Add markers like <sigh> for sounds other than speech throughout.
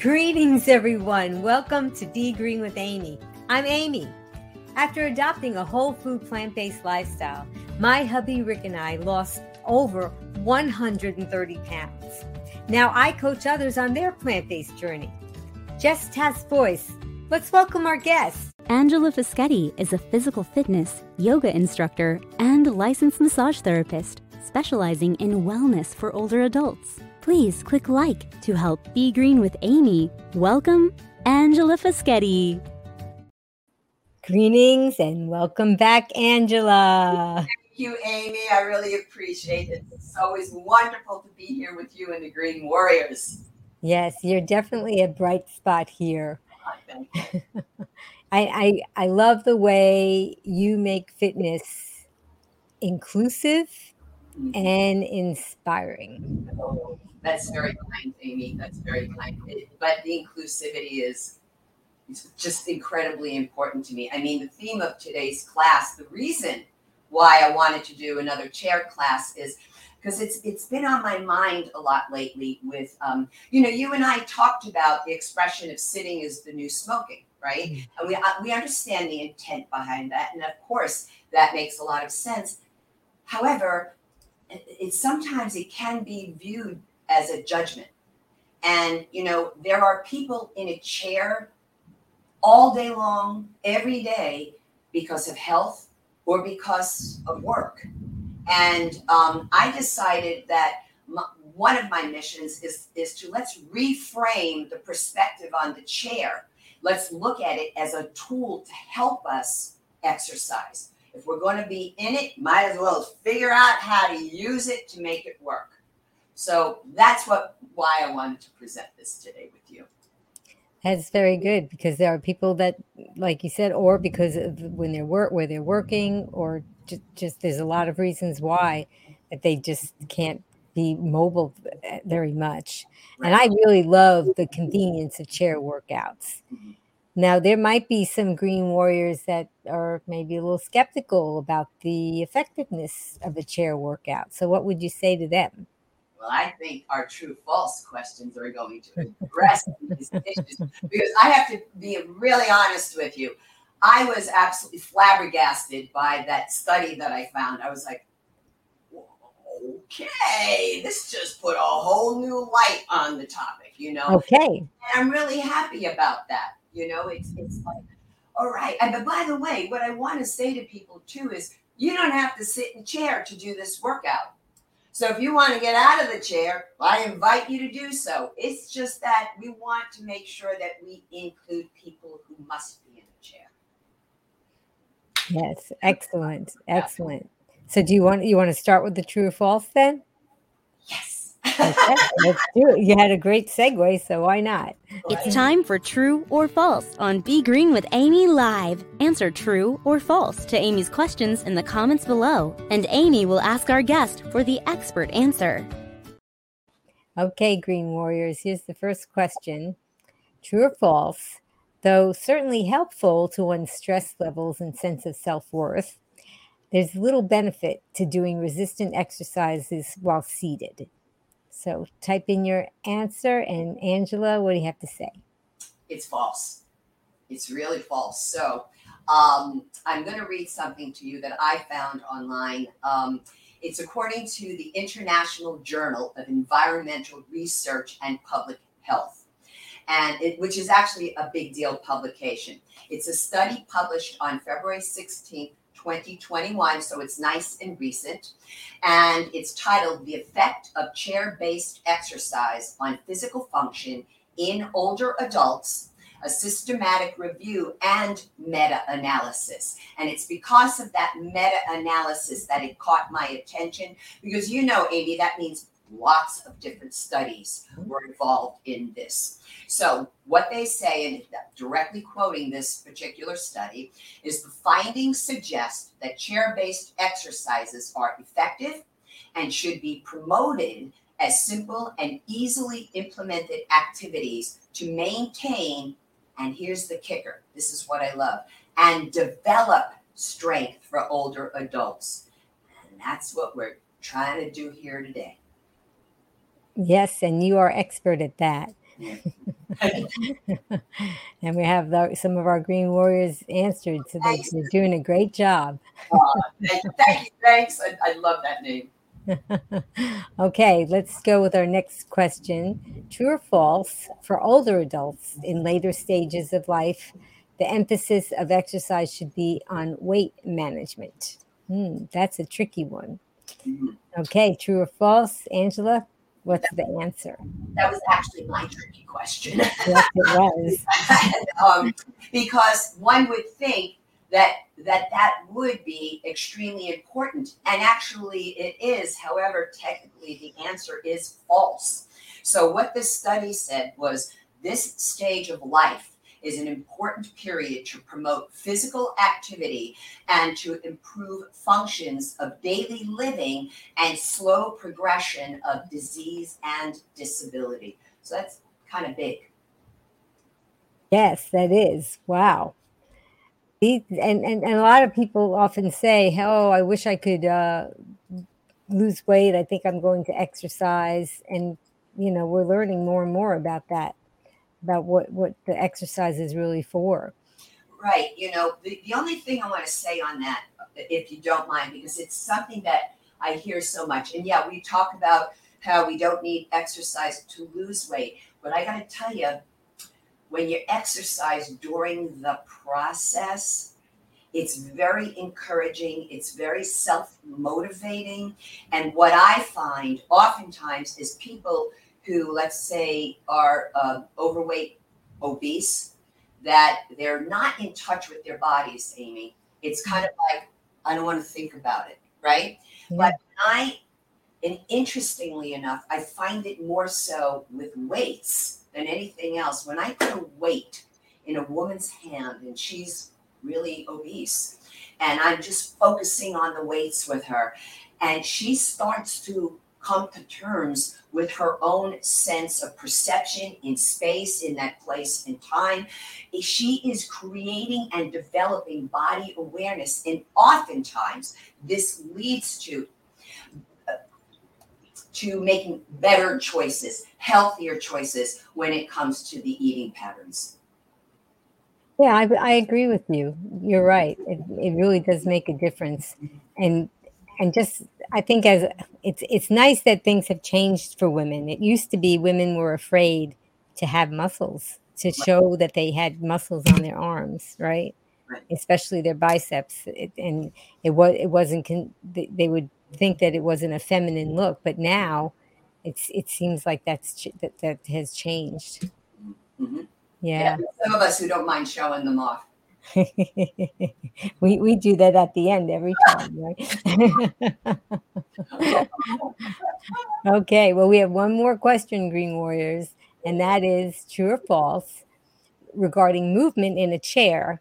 Greetings, everyone. Welcome to Be Green with Amy. I'm Amy. After adopting a whole food plant based lifestyle, my hubby Rick and I lost over 130 pounds. Now I coach others on their plant based journey. Jess Tase Voice. Let's welcome our guest. Angela Fischetti is a physical fitness, yoga instructor, and licensed massage therapist specializing in wellness for older adults. Please click like to help Be Green with Amy. Welcome, Angela Fischetti. Greetings and welcome back, Angela. Thank you, Amy. I really appreciate it. It's always wonderful to be here with you and the Green Warriors. Yes, you're definitely a bright spot here. Oh, <laughs> I, I I love the way you make fitness inclusive Mhm. and inspiring. That's very kind, Amy. That's very kind. It- but the inclusivity is just incredibly important to me. I mean, the theme of today's class, the reason why I wanted to do another chair class is because it's it's been on my mind a lot lately with um, you know you and I talked about the expression of sitting is the new smoking right and we uh, we understand the intent behind that and of course that makes a lot of sense however it, it sometimes it can be viewed as a judgment and you know there are people in a chair all day long every day because of health or because of work and um, I decided that my, one of my missions is is to let's reframe the perspective on the chair. Let's look at it as a tool to help us exercise. If we're going to be in it, might as well figure out how to use it to make it work. So that's what why I wanted to present this today with you. That's very good because there are people that, like you said, or because of when they're work where they're working, or just, just there's a lot of reasons why that they just can't be mobile uh, very much. And I really love the convenience of chair workouts. Mhm. Now there might be some green warriors that are maybe a little skeptical about the effectiveness of a chair workout. So what would you say to them? Well, I think our true false questions are going to address these issues because I have to be really honest with you. I was absolutely flabbergasted by that study that I found. I was like, okay, this just put a whole new light on the topic, you know? Okay. And I'm really happy about that. You know, it's it's like, all right. And but by the way, what I want to say to people too is you don't have to sit in a chair to do this workout. So if you want to get out of the chair, I invite you to do so. It's just that we want to make sure that we include people who must be in the chair. Yes, excellent, excellent. So, do you want you want to start with the true or false then? Let's do it. You had a great segue, so why not? It's time for True or False on Be Green with Amy Live. Answer true or false to Amy's questions in the comments below, and Amy will ask our guest for the expert answer. Okay, Green Warriors. Here's the first question: True or false? Though certainly helpful to one's stress levels and sense of self worth, there's little benefit to doing resistant exercises while seated. So, type in your answer, and Angela, what do you have to say? it's false. It's really false. So um, I'm going to read something to you that I found online. Um, it's according to the International Journal of Environmental Research and Public Health, and it, which is actually a big deal publication. It's a study published on February 16th, 2021, so it's nice and recent. And it's titled The Effect of Chair Based Exercise on Physical Function in Older Adults a systematic review and meta analysis. And it's because of that meta analysis that it caught my attention because you know, Amy, that means lots of different studies mm-hmm. were involved in this. So, what they say, and directly quoting this particular study, is the findings suggest that chair based exercises are effective and should be promoted as simple and easily implemented activities to maintain and here's the kicker this is what I love and develop strength for older adults. And that's what we're trying to do here today. Yes, and you are expert at that. <laughs> and we have the, some of our green warriors answered, so they, are doing a great job. uh, thank, thank you, thanks. I, I love that name. <laughs> okay, let's go with our next question. True or false, for older adults in later stages of life, the emphasis of exercise should be on weight management? Hmm, that's a tricky one. Mm-hmm. Okay, true or false, Angela? What's the answer? That was actually my tricky question. yes, it was. <laughs> um, because one would think that that that would be extremely important, and actually it is. However, technically the answer is false. So what this study said was this stage of life is an important period to promote physical activity and to improve functions of daily living and slow progression of disease and disability. So that's kind of big. Yes, that is. Wow. And, and, and a lot of people often say, oh, I wish I could uh, lose weight. I think I'm going to exercise. And, you know, we're learning more and more about that about what what the exercise is really for. Right. You know, the, the only thing I want to say on that, if you don't mind, because it's something that I hear so much. And yeah, we talk about how we don't need exercise to lose weight. But I got to tell you, when you exercise during the process, it's very encouraging, it's very self motivating. And what I find oftentimes is people who, let's say, are uh, overweight, obese, that they're not in touch with their bodies, Amy. It's kind of like, I don't want to think about it, right? Yeah. But I, and interestingly enough, I find it more so with weights than anything else. When I put a weight in a woman's hand and she's really obese, and I'm just focusing on the weights with her, and she starts to come to terms with her own sense of perception in space, in that place and time. She is creating and developing body awareness. And oftentimes, this leads to uh, to making better choices, healthier choices when it comes to the eating patterns. Yeah, I, I agree with you. You're right. It, it really does make a difference. And and just I think as it's it's nice that things have changed for women. It used to be women were afraid to have muscles to show that they had muscles on their arms, right? right. Especially their biceps, it, and it was it wasn't. Con- they would think that it wasn't a feminine look, but now it's it seems like that's ch- that that has changed. Mm-hmm. Yeah. yeah. Some of us who don't mind showing them off. <laughs> we we do that at the end every time, right? <laughs> okay, well, we have one more question, Green Warriors, and that is true or false regarding movement in a chair.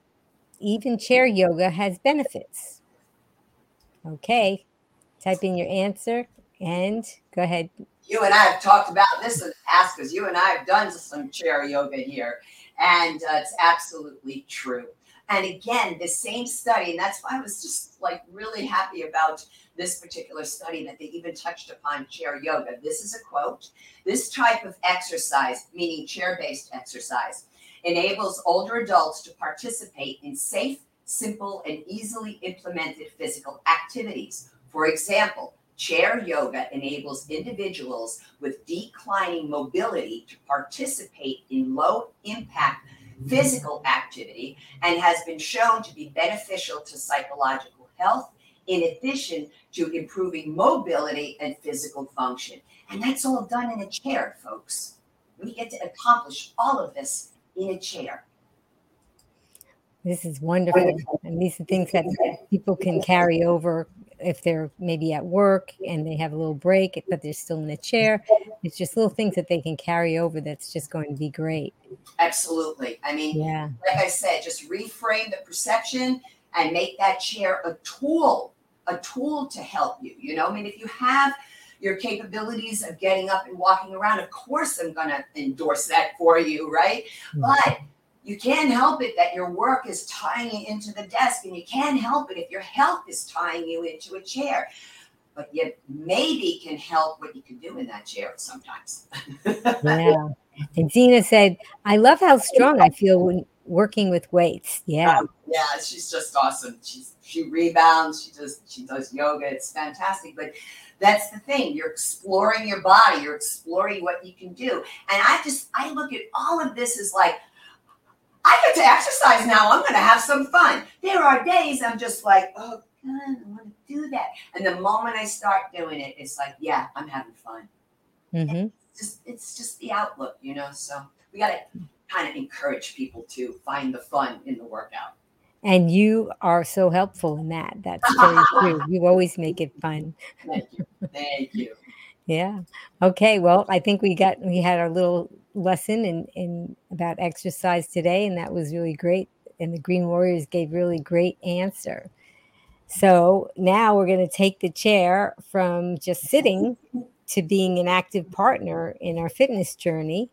Even chair yoga has benefits. Okay, type in your answer and go ahead. You and I have talked about this in past because you and I have done some chair yoga here, and uh, it's absolutely true. And again, the same study, and that's why I was just like really happy about this particular study that they even touched upon chair yoga. This is a quote This type of exercise, meaning chair based exercise, enables older adults to participate in safe, simple, and easily implemented physical activities. For example, Chair yoga enables individuals with declining mobility to participate in low impact physical activity and has been shown to be beneficial to psychological health in addition to improving mobility and physical function. And that's all done in a chair, folks. We get to accomplish all of this in a chair. This is wonderful. And these are things that people can carry over if they're maybe at work and they have a little break, but they're still in a chair. It's just little things that they can carry over that's just going to be great. Absolutely. I mean, yeah. like I said, just reframe the perception and make that chair a tool, a tool to help you. You know, I mean, if you have your capabilities of getting up and walking around, of course I'm going to endorse that for you, right? Mm-hmm. But you can't help it that your work is tying you into the desk, and you can't help it if your health is tying you into a chair. But you maybe can help what you can do in that chair sometimes. yeah. And Zena said, I love how strong I feel when working with weights. Yeah. Um, yeah, she's just awesome. She's she rebounds, she does she does yoga. It's fantastic. But that's the thing. You're exploring your body, you're exploring what you can do. And I just I look at all of this as like I get to exercise now. I'm going to have some fun. There are days I'm just like, oh, God, I want to do that. And the moment I start doing it, it's like, yeah, I'm having fun. Mm-hmm. It's just, it's just the outlook, you know. So we got to kind of encourage people to find the fun in the workout. And you are so helpful in that. That's very <laughs> true. You always make it fun. Thank you. Thank you. yeah. Okay. Well, I think we got we had our little lesson in, in about exercise today, and that was really great. And the Green Warriors gave really great answer. So now we're going to take the chair from just sitting to being an active partner in our fitness journey.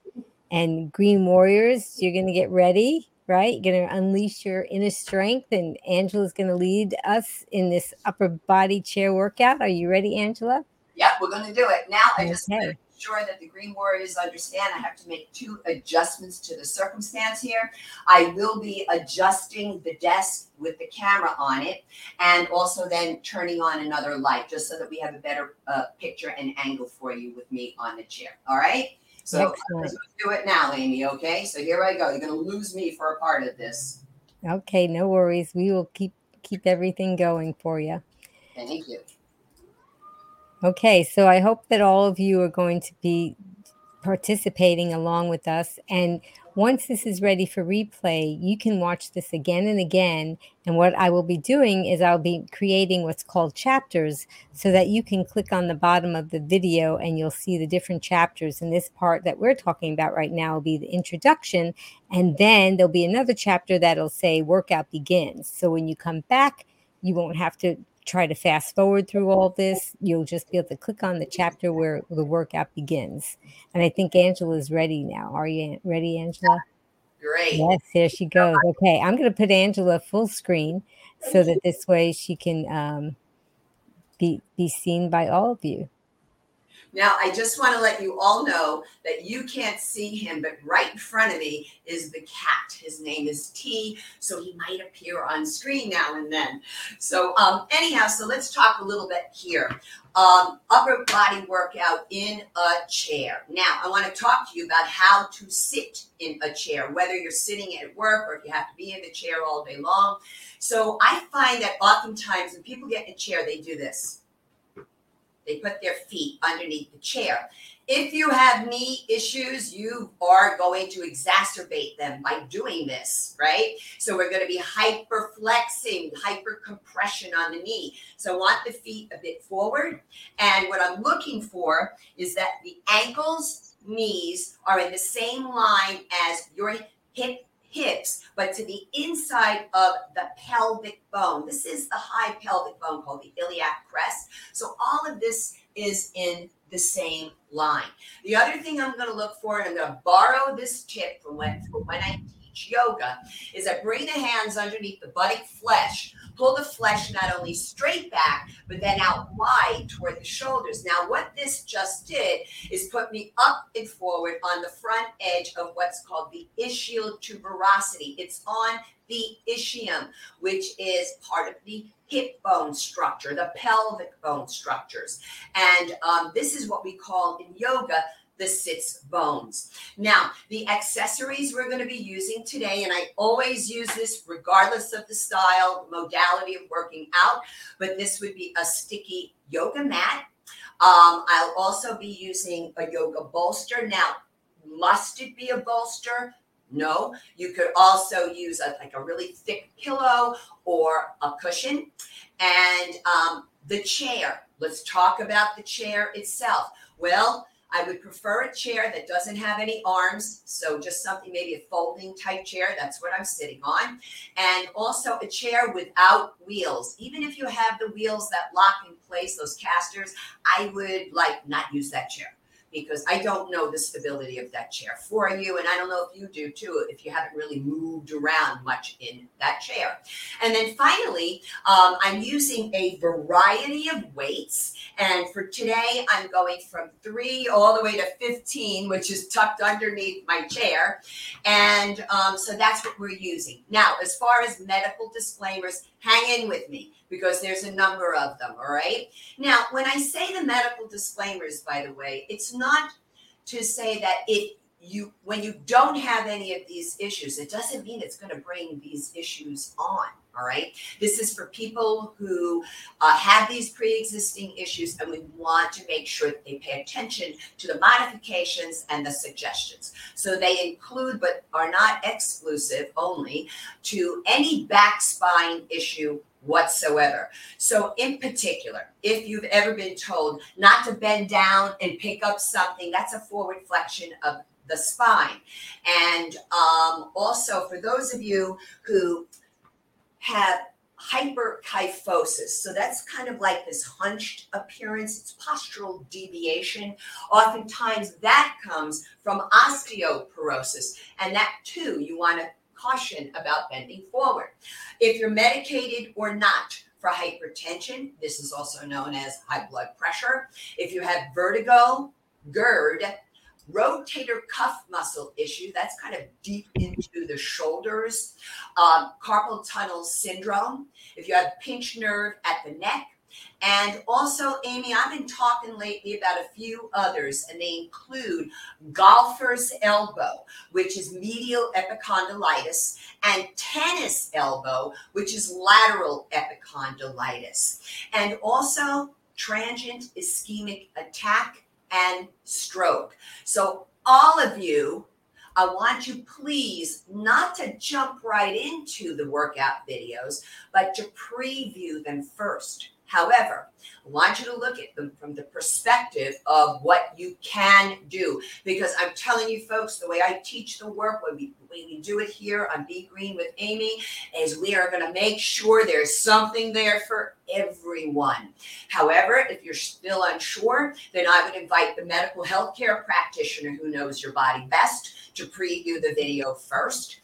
And Green Warriors, you're going to get ready, right? You're going to unleash your inner strength, and Angela's going to lead us in this upper body chair workout. Are you ready, Angela? Yep, we're going to do it. Now, I just okay sure that the Green Warriors understand I have to make two adjustments to the circumstance here. I will be adjusting the desk with the camera on it and also then turning on another light just so that we have a better uh, picture and angle for you with me on the chair. All right. So let's do it now, Amy. Okay. So here I go. You're going to lose me for a part of this. Okay. No worries. We will keep keep everything going for you. Thank you. Okay, so I hope that all of you are going to be participating along with us. And once this is ready for replay, you can watch this again and again. And what I will be doing is I'll be creating what's called chapters so that you can click on the bottom of the video and you'll see the different chapters. And this part that we're talking about right now will be the introduction. And then there'll be another chapter that'll say workout begins. So when you come back, you won't have to try to fast forward through all this, you'll just be able to click on the chapter where the workout begins. And I think Angela is ready now. Are you ready, Angela? Great. Yes, here she goes. Okay, I'm going to put Angela full screen so that this way she can um, be be seen by all of you. Now, I just want to let you all know that you can't see him, but right in front of me is the cat. His name is T, so he might appear on screen now and then. So, um, anyhow, so let's talk a little bit here. Um, upper body workout in a chair. Now, I want to talk to you about how to sit in a chair, whether you're sitting at work or if you have to be in the chair all day long. So, I find that oftentimes when people get in a chair, they do this they put their feet underneath the chair. If you have knee issues, you are going to exacerbate them by doing this, right? So we're going to be hyper flexing, hyper compression on the knee. So I want the feet a bit forward. And what I'm looking for is that the ankles, knees are in the same line as your hip hips, but to the inside of the pelvic bone. This is the high pelvic bone called the iliac crest. So all of this is in the same line. The other thing I'm going to look for, and I'm going to borrow this tip from when, from when I teach yoga, is I bring the hands underneath the buttock flesh pull the flesh not only straight back, but then out wide toward the shoulders. Now, what this just did is put me up and forward on the front edge of what's called the ischial tuberosity. It's on the ischium, which is part of the hip bone structure, the pelvic bone structures. And um, this is what we call in yoga the sits bones. Now, the accessories we're going to be using today, and I always use this regardless of the style, modality of working out, but this would be a sticky yoga mat. Um, I'll also be using a yoga bolster. Now, must it be a bolster? No, you could also use a, like a really thick pillow or a cushion. And um, the chair, let's talk about the chair itself. Well, I would prefer a chair that doesn't have any arms. So just something, maybe a folding type chair. That's what I'm sitting on. And also a chair without wheels. Even if you have the wheels that lock in place, those casters, I would like not use that chair because I don't know the stability of that chair for you. And I don't know if you do too, if you haven't really moved around much in that chair. And then finally, um, I'm using a variety of weights. And for today, I'm going from three all the way to 15, which is tucked underneath my chair. And um, so that's what we're using. Now, as far as medical disclaimers, hang in with me because there's a number of them. All right. Now, when I say the medical disclaimers, by the way, it's not to say that if you when you don't have any of these issues it doesn't mean it's going to bring these issues on all right this is for people who uh, have these pre-existing issues and we want to make sure that they pay attention to the modifications and the suggestions so they include but are not exclusive only to any back spine issue whatsoever. So, in particular, if you've ever been told not to bend down and pick up something, that's a forward flexion of the spine. And um, also, for those of you who have hyperkyphosis. So that's kind of like this hunched appearance. It's postural deviation. Oftentimes that comes from osteoporosis. And that too, you want to caution about bending forward. If you're medicated or not for hypertension, this is also known as high blood pressure. If you have vertigo, GERD, rotator cuff muscle issue, that's kind of deep into the shoulders, um, carpal tunnel syndrome. If you have pinched nerve at the neck, and also, Amy, I've been talking lately about a few others, and they include golfer's elbow, which is medial epicondylitis, and tennis elbow, which is lateral epicondylitis, and also transient ischemic attack and stroke. So, all of you I want you please not to jump right into the workout videos, but to preview them first. However, I want you to look at them from the perspective of what you can do. Because I'm telling you, folks, the way I teach the work when we we do it here on Be Green with Amy is we are going to make sure there's something there for everyone. However, if you're still unsure, then I would invite the medical healthcare practitioner who knows your body best to preview the video first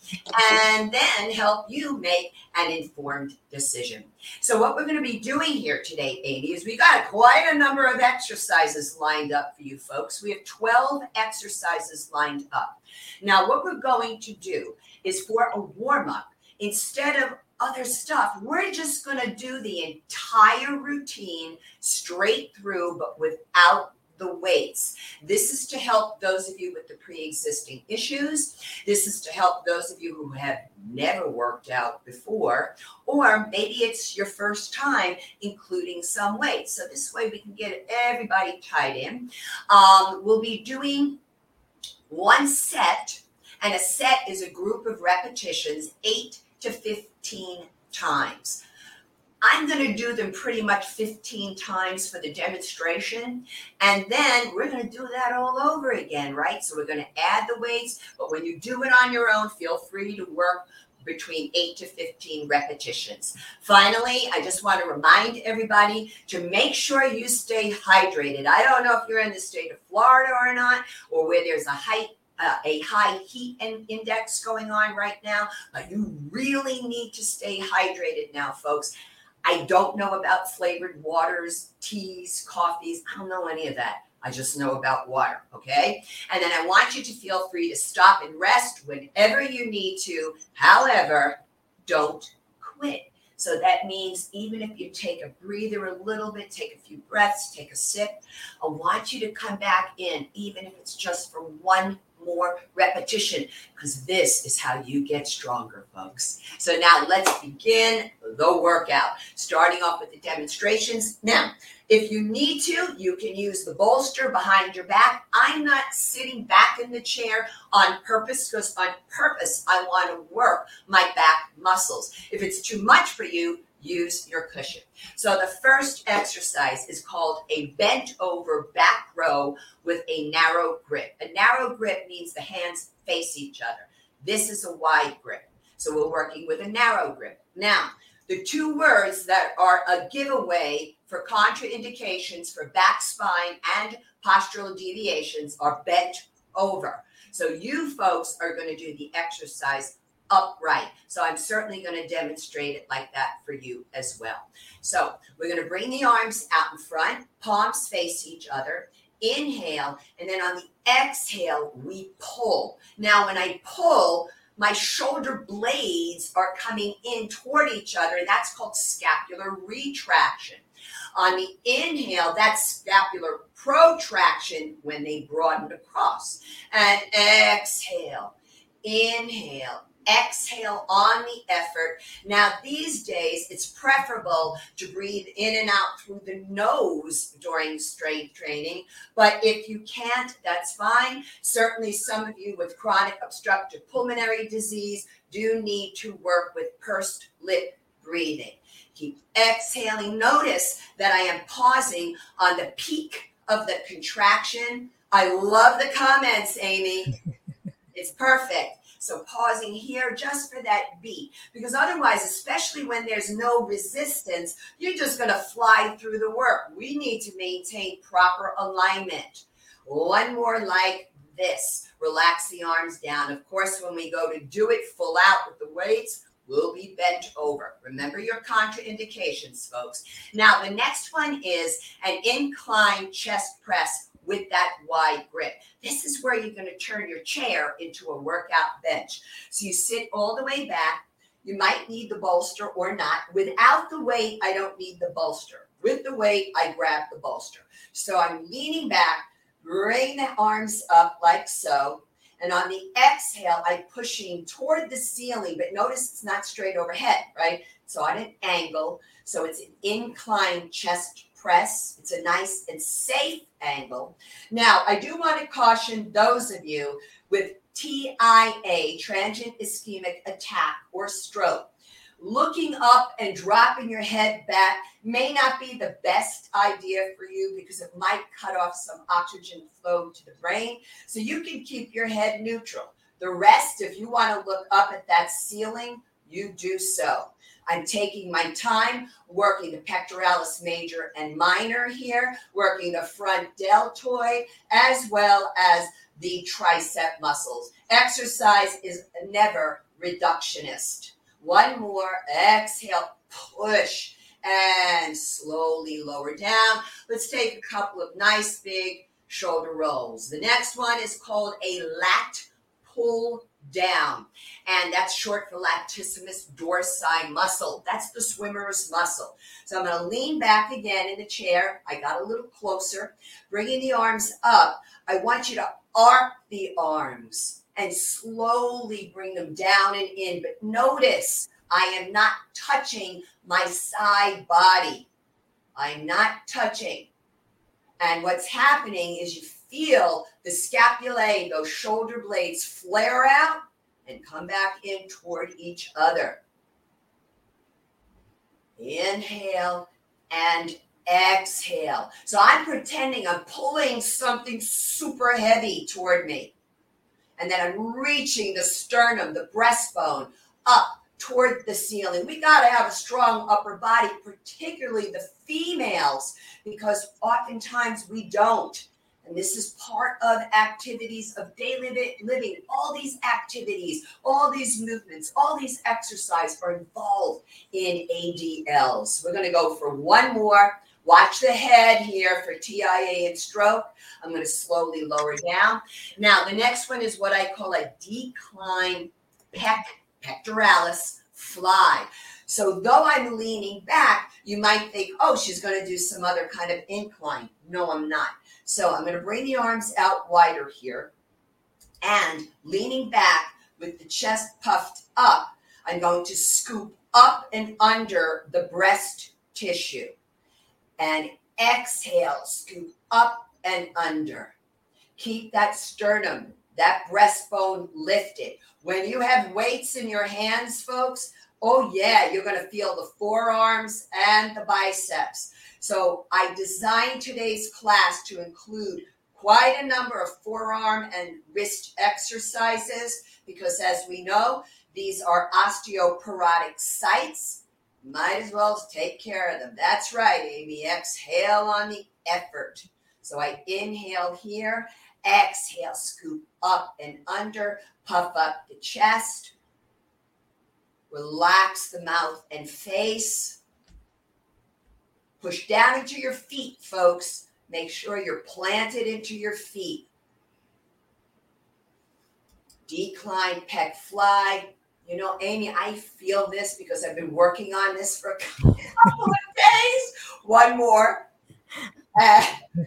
and then help you make an informed decision. So, what we're going to be doing here today, Amy, is we got quite a number of exercises lined up for you folks. We have 12 exercises lined up. Now, what we're going to do is for a warm up, instead of other stuff, we're just going to do the entire routine straight through, but without the weights. This is to help those of you with the pre existing issues. This is to help those of you who have never worked out before, or maybe it's your first time including some weights. So, this way we can get everybody tied in. Um, we'll be doing one set, and a set is a group of repetitions, eight to 15 times. I'm going to do them pretty much 15 times for the demonstration. And then we're going to do that all over again, right? So we're going to add the weights, but when you do it on your own, feel free to work between 8 to 15 repetitions. Finally, I just want to remind everybody to make sure you stay hydrated. I don't know if you're in the state of Florida or not, or where there's a high uh, a high heat index going on right now, but you really need to stay hydrated now, folks. I don't know about flavored waters, teas, coffees. I don't know any of that. I just know about water. Okay. And then I want you to feel free to stop and rest whenever you need to. However, don't quit. So that means even if you take a breather a little bit, take a few breaths, take a sip, I want you to come back in, even if it's just for one more repetition because this is how you get stronger, folks. So now let's begin the workout, starting off with the demonstrations. Now, if you need to, you can use the bolster behind your back. I'm not sitting back in the chair on purpose because on purpose, I want to work my back muscles. If it's too much for you, use your cushion. So the first exercise is called a bent over back row with a narrow grip. A narrow grip means the hands face each other. This is a wide grip. So we're working with a narrow grip. Now, the two words that are a giveaway for contraindications for back, spine, and postural deviations are bent over. So you folks are going to do the exercise upright. So I'm certainly going to demonstrate it like that for you as well. So we're going to bring the arms out in front, palms face each other. Inhale, and then on the exhale, we pull. Now, when I pull, my shoulder blades are coming in toward each other, that's called scapular retraction. On the inhale, that scapular protraction when they broaden across. And exhale, inhale, exhale on the effort. Now, these days, it's preferable to breathe in and out through the nose during strength training. But if you can't, that's fine. Certainly, some of you with chronic obstructive pulmonary disease do need to work with pursed lip breathing. Keep exhaling. Notice that I am pausing on the peak of the contraction. I love the comments, Amy. <laughs> It's perfect. So pausing here just for that beat, because otherwise, especially when there's no resistance, you're just going to fly through the work. We need to maintain proper alignment. One more like this. Relax the arms down. Of course, when we go to do it full out with the weights, we'll be bent over. Remember your contraindications, folks. Now, the next one is an incline chest press with that wide grip. This is where you're going to turn your chair into a workout bench. So you sit all the way back. You might need the bolster or not. Without the weight, I don't need the bolster. With the weight, I grab the bolster. So I'm leaning back, bring the arms up like so. And on the exhale, I'm pushing toward the ceiling, but notice it's not straight overhead, right? So on an angle. So it's an inclined chest press. It's a nice and safe angle. Now, I do want to caution those of you with TIA, transient ischemic attack or stroke. Looking up and dropping your head back may not be the best idea for you because it might cut off some oxygen flow to the brain. So you can keep your head neutral. The rest, if you want to look up at that ceiling, you do so. I'm taking my time working the pectoralis major and minor here, working the front deltoid as well as the tricep muscles. Exercise is never reductionist. One more, exhale, push, and slowly lower down. Let's take a couple of nice big shoulder rolls. The next one is called a lat pull down. And that's short for latissimus dorsi muscle. That's the swimmer's muscle. So I'm going to lean back again in the chair. I got a little closer, bringing the arms up. I want you to arc the arms and slowly bring them down and in. But notice I am not touching my side body. I'm not touching. And what's happening is you feel the scapulae, those shoulder blades flare out and come back in toward each other. Inhale and exhale. So I'm pretending I'm pulling something super heavy toward me. And then I'm reaching the sternum, the breastbone up toward the ceiling. We got to have a strong upper body, particularly the females, because oftentimes we don't. And this is part of activities of daily living. All these activities, all these movements, all these exercise are involved in ADLs. We're going to go for one more. Watch the head here for TIA and stroke. I'm going to slowly lower down. Now, the next one is what I call a decline pec, pectoralis fly. So, though I'm leaning back, you might think, oh, she's going to do some other kind of incline. No, I'm not. So I'm going to bring the arms out wider here and leaning back with the chest puffed up, I'm going to scoop up and under the breast tissue and exhale, scoop up and under. Keep that sternum, that breastbone lifted. When you have weights in your hands, folks, oh yeah, you're going to feel the forearms and the biceps. So I designed today's class to include quite a number of forearm and wrist exercises because as we know, these are osteoporotic sites might as well take care of them. That's right, Amy. Exhale on the effort. So I inhale here, exhale, scoop up and under, puff up the chest, relax the mouth and face. Push down into your feet, folks. Make sure you're planted into your feet. Decline, pec, fly. You know, Amy, I feel this because I've been working on this for <laughs> a couple of days. One more. Uh. <laughs>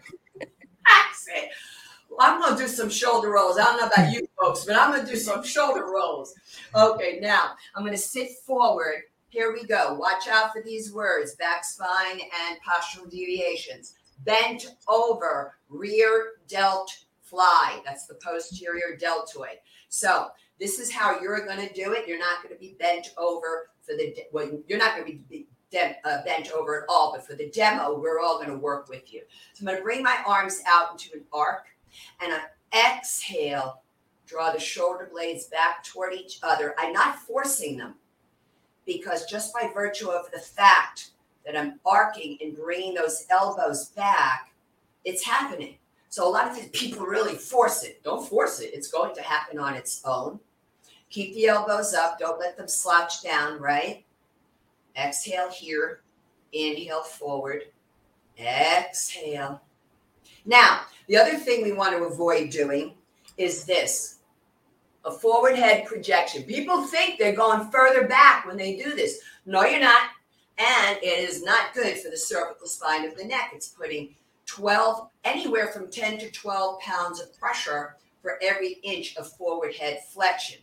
I'm going to do some shoulder rolls. I don't know about you folks, but I'm going to do some shoulder rolls. Okay, now I'm going to sit forward. Here we go. Watch out for these words back spine and postural deviations. Bent over, rear delt fly. That's the posterior deltoid. So this is how you're going to do it. You're not going to be bent over for the, well, you're not going to be uh, bent over at all, but for the demo, we're all going to work with you. So I'm going to bring my arms out into an arc and I exhale, draw the shoulder blades back toward each other. I'm not forcing them because just by virtue of the fact that I'm arcing and bringing those elbows back, it's happening. So a lot of people really force it. Don't force it. It's going to happen on its own. Keep the elbows up. Don't let them slouch down, right? Exhale here. Inhale forward. Exhale. Now, the other thing we want to avoid doing is this a forward head projection. People think they're going further back when they do this. No, you're not. And it is not good for the cervical spine of the neck. It's putting 12, anywhere from 10 to 12 pounds of pressure for every inch of forward head flexion.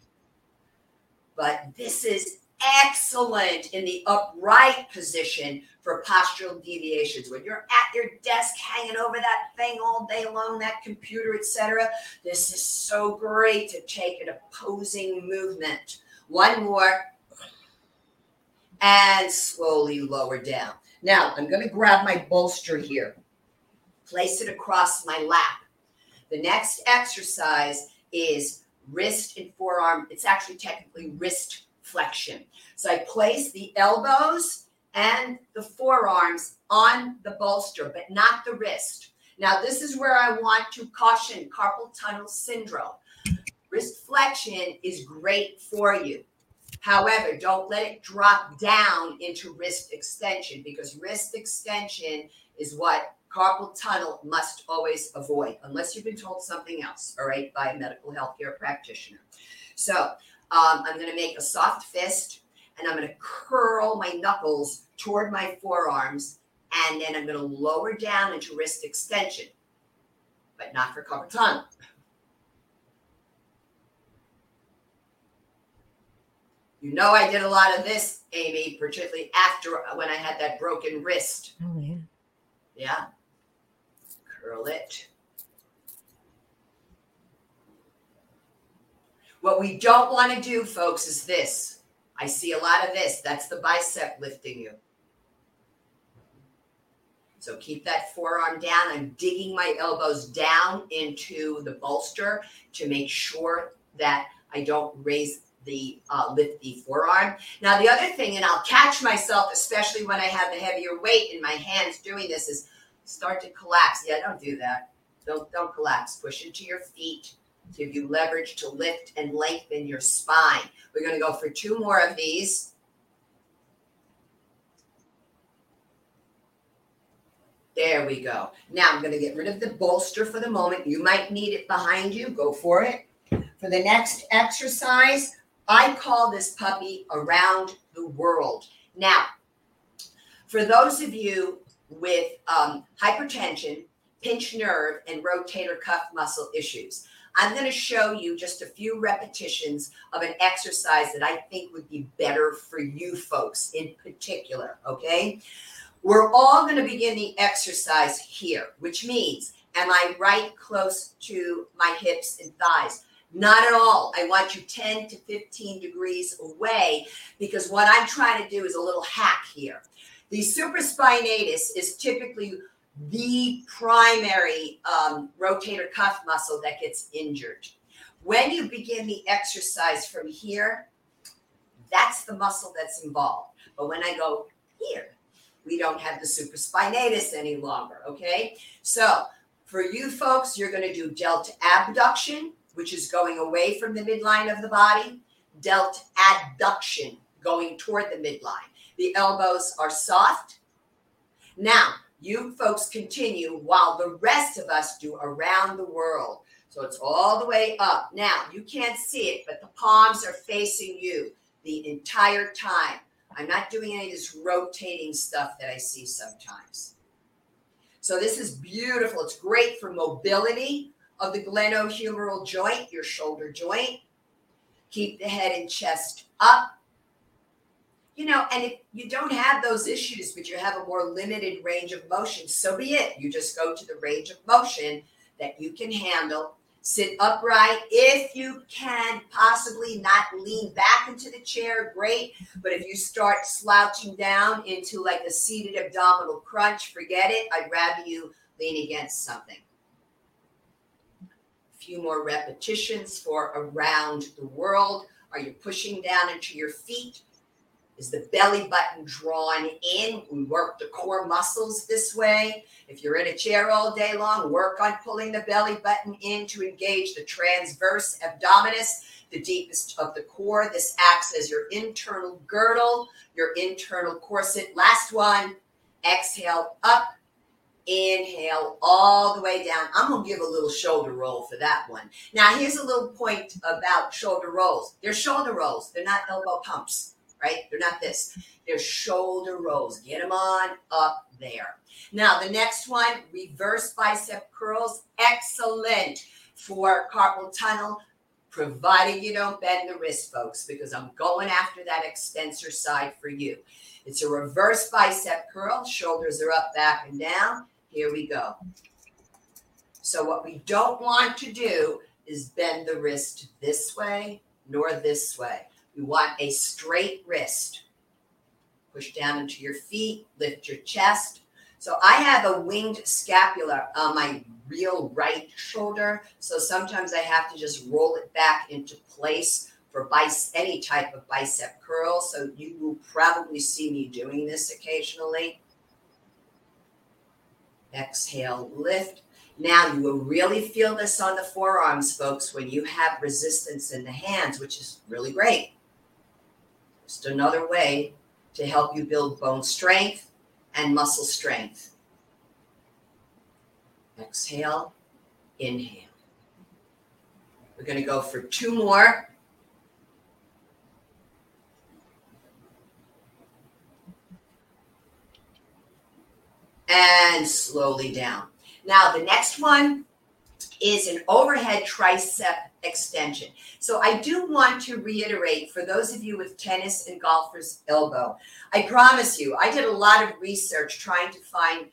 But this is excellent in the upright position for postural deviations. When you're at your desk hanging over that thing all day long, that computer, etc., this is so great to take an opposing movement. One more, and slowly lower down. Now I'm going to grab my bolster here, place it across my lap. The next exercise is wrist and forearm. It's actually technically wrist flexion. So I place the elbows and the forearms on the bolster, but not the wrist. Now, this is where I want to caution carpal tunnel syndrome. Wrist flexion is great for you. However, don't let it drop down into wrist extension because wrist extension is what carpal tunnel must always avoid, unless you've been told something else, all right, by a medical healthcare practitioner. So um, I'm going to make a soft fist and I'm going to curl my knuckles toward my forearms, and then I'm going to lower down into wrist extension, but not for carpal tunnel. You know, I did a lot of this, Amy, particularly after when I had that broken wrist. Oh, yeah. Yeah. Curl it. What we don't want to do, folks, is this. I see a lot of this. That's the bicep lifting you. So keep that forearm down. I'm digging my elbows down into the bolster to make sure that I don't raise the uh, lift the forearm. Now the other thing, and I'll catch myself, especially when I have the heavier weight in my hands doing this, is start to collapse. Yeah, don't do that. Don't don't collapse. Push into your feet give you leverage to lift and lengthen your spine. We're going to go for two more of these. There we go. Now I'm going to get rid of the bolster for the moment. You might need it behind you. Go for it. For the next exercise, I call this puppy around the world. Now, for those of you with um, hypertension, pinched nerve, and rotator cuff muscle issues, I'm going to show you just a few repetitions of an exercise that I think would be better for you folks in particular. Okay. We're all going to begin the exercise here, which means, am I right close to my hips and thighs? Not at all. I want you 10 to 15 degrees away because what I'm trying to do is a little hack here. The supraspinatus is typically the primary um, rotator cuff muscle that gets injured. When you begin the exercise from here, that's the muscle that's involved. But when I go here, we don't have the supraspinatus any longer. Okay. So for you folks, you're going to do delta abduction, which is going away from the midline of the body, delta adduction, going toward the midline. The elbows are soft. Now, you folks continue while the rest of us do around the world. So it's all the way up. Now, you can't see it, but the palms are facing you the entire time. I'm not doing any of this rotating stuff that I see sometimes. So this is beautiful. It's great for mobility of the glenohumeral joint, your shoulder joint. Keep the head and chest up. You know, and if you don't have those issues, but you have a more limited range of motion, so be it. You just go to the range of motion that you can handle Sit upright if you can, possibly not lean back into the chair, great. But if you start slouching down into like a seated abdominal crunch, forget it. I'd rather you lean against something. A few more repetitions for around the world. Are you pushing down into your feet? Is the belly button drawn in? We work the core muscles this way. If you're in a chair all day long, work on pulling the belly button in to engage the transverse abdominis, the deepest of the core. This acts as your internal girdle, your internal corset. Last one, exhale up, inhale all the way down. I'm going to give a little shoulder roll for that one. Now, here's a little point about shoulder rolls. They're shoulder rolls, they're not elbow pumps right? They're not this. They're shoulder rolls. Get them on up there. Now, the next one, reverse bicep curls. Excellent for carpal tunnel, provided you don't bend the wrist, folks, because I'm going after that extensor side for you. It's a reverse bicep curl. Shoulders are up, back, and down. Here we go. So, what we don't want to do is bend the wrist this way nor this way. We want a straight wrist. Push down into your feet, lift your chest. So I have a winged scapula on my real right shoulder. So sometimes I have to just roll it back into place for bice, any type of bicep curl. So you will probably see me doing this occasionally. Exhale, lift. Now you will really feel this on the forearms, folks, when you have resistance in the hands, which is really great. Just another way to help you build bone strength and muscle strength. Exhale, inhale. We're going to go for two more. And slowly down. Now, the next one is an overhead tricep extension. So I do want to reiterate for those of you with tennis and golfer's elbow, I promise you, I did a lot of research trying to find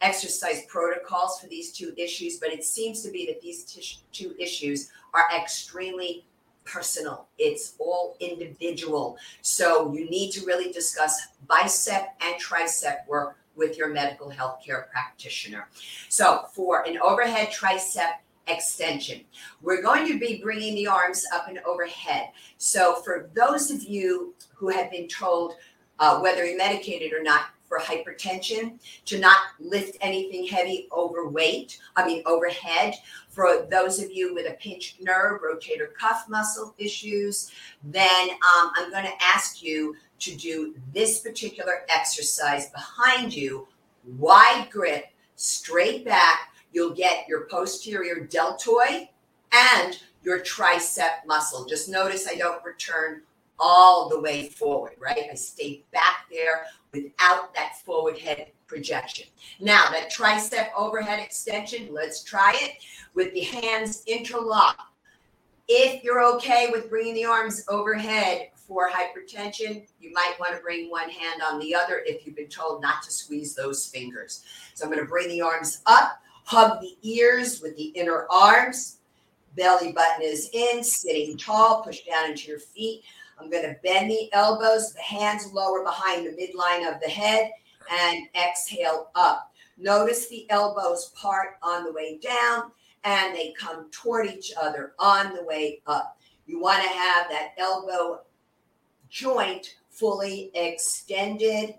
exercise protocols for these two issues, but it seems to be that these two issues are extremely personal. It's all individual. So you need to really discuss bicep and tricep work with your medical health care practitioner. So for an overhead tricep extension. We're going to be bringing the arms up and overhead. So, for those of you who have been told, uh, whether you're medicated or not, for hypertension, to not lift anything heavy overweight, I mean overhead. For those of you with a pinched nerve, rotator cuff muscle issues, then um, I'm going to ask you to do this particular exercise behind you, wide grip, straight back, you'll get your posterior deltoid and your tricep muscle. Just notice I don't return all the way forward, right? I stay back there without that forward head projection. Now, that tricep overhead extension, let's try it with the hands interlocked. If you're okay with bringing the arms overhead for hypertension, you might want to bring one hand on the other if you've been told not to squeeze those fingers. So I'm going to bring the arms up Hug the ears with the inner arms. Belly button is in, sitting tall, push down into your feet. I'm going to bend the elbows, the hands lower behind the midline of the head, and exhale up. Notice the elbows part on the way down and they come toward each other on the way up. You want to have that elbow joint fully extended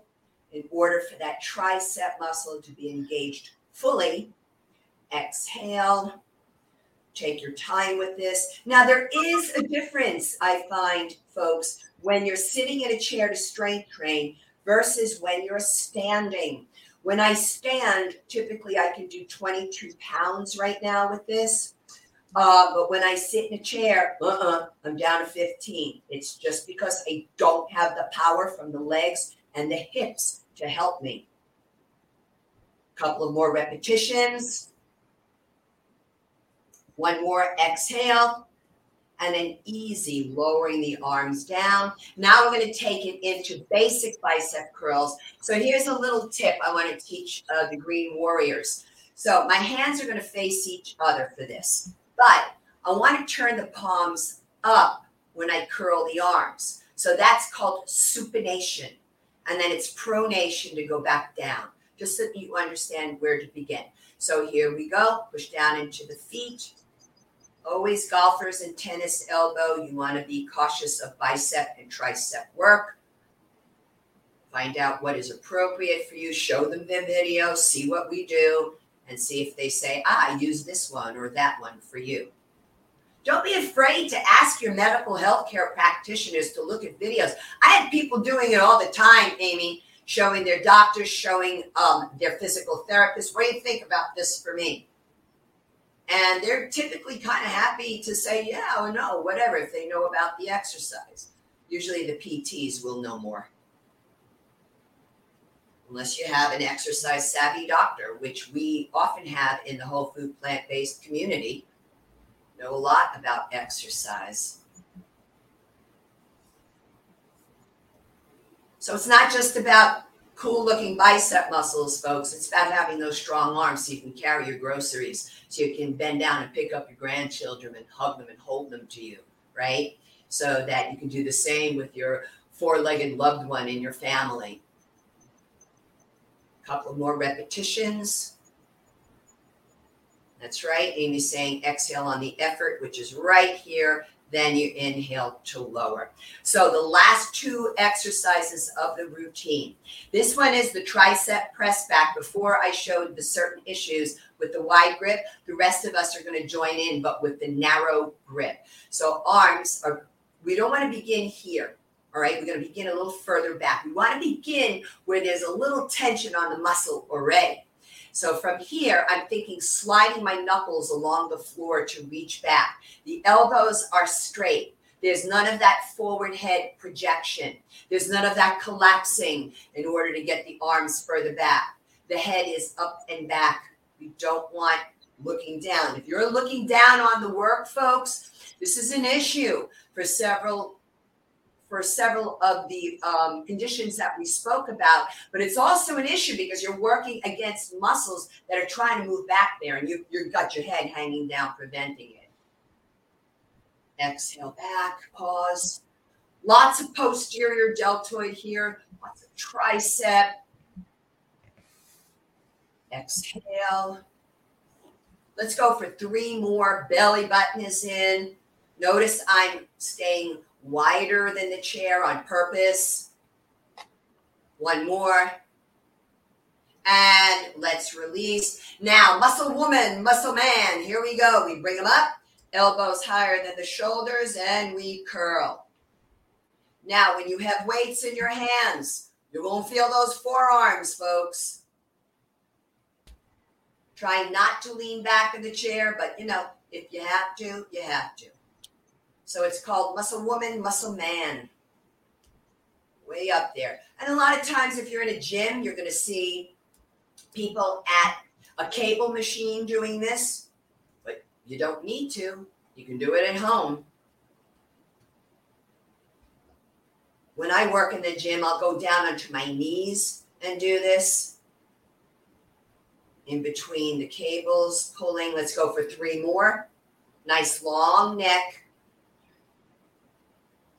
in order for that tricep muscle to be engaged fully. Exhale. Take your time with this. Now, there is a difference, I find, folks, when you're sitting in a chair to strength train versus when you're standing. When I stand, typically I can do 22 pounds right now with this. Uh, but when I sit in a chair, uh-uh, I'm down to 15. It's just because I don't have the power from the legs and the hips to help me. Couple of more repetitions. One more exhale and then easy lowering the arms down. Now we're going to take it into basic bicep curls. So here's a little tip I want to teach uh, the green warriors. So my hands are going to face each other for this, but I want to turn the palms up when I curl the arms. So that's called supination. And then it's pronation to go back down, just so that you understand where to begin. So here we go. Push down into the feet, Always golfers and tennis elbow, you want to be cautious of bicep and tricep work. Find out what is appropriate for you, show them the video, see what we do, and see if they say, ah, use this one or that one for you. Don't be afraid to ask your medical health care practitioners to look at videos. I had people doing it all the time, Amy, showing their doctors, showing um, their physical therapists. What do you think about this for me? And they're typically kind of happy to say, yeah or no, whatever, if they know about the exercise. Usually the PTs will know more. Unless you have an exercise savvy doctor, which we often have in the whole food plant based community, know a lot about exercise. So it's not just about cool looking bicep muscles, folks. It's about having those strong arms so you can carry your groceries, so you can bend down and pick up your grandchildren and hug them and hold them to you, right? So that you can do the same with your four legged loved one in your family. A couple more repetitions. That's right. Amy's saying exhale on the effort, which is right here then you inhale to lower. So the last two exercises of the routine. This one is the tricep press back. Before I showed the certain issues with the wide grip, the rest of us are going to join in, but with the narrow grip. So arms are, we don't want to begin here. All right, we're going to begin a little further back. We want to begin where there's a little tension on the muscle already. So from here, I'm thinking sliding my knuckles along the floor to reach back. The elbows are straight. There's none of that forward head projection. There's none of that collapsing in order to get the arms further back. The head is up and back. We don't want looking down. If you're looking down on the work, folks, this is an issue for several for several of the um, conditions that we spoke about, but it's also an issue because you're working against muscles that are trying to move back there and you, you've got your head hanging down, preventing it. Exhale back, pause. Lots of posterior deltoid here, lots of tricep. Exhale. Let's go for three more. Belly button is in. Notice I'm staying wider than the chair on purpose. One more. And let's release. Now, muscle woman, muscle man. Here we go. We bring them up, elbows higher than the shoulders, and we curl. Now, when you have weights in your hands, you won't feel those forearms, folks. Try not to lean back in the chair, but you know, if you have to, you have to. So it's called Muscle Woman, Muscle Man. Way up there. And a lot of times, if you're in a gym, you're going to see people at a cable machine doing this, but you don't need to. You can do it at home. When I work in the gym, I'll go down onto my knees and do this in between the cables, pulling. Let's go for three more. Nice long neck.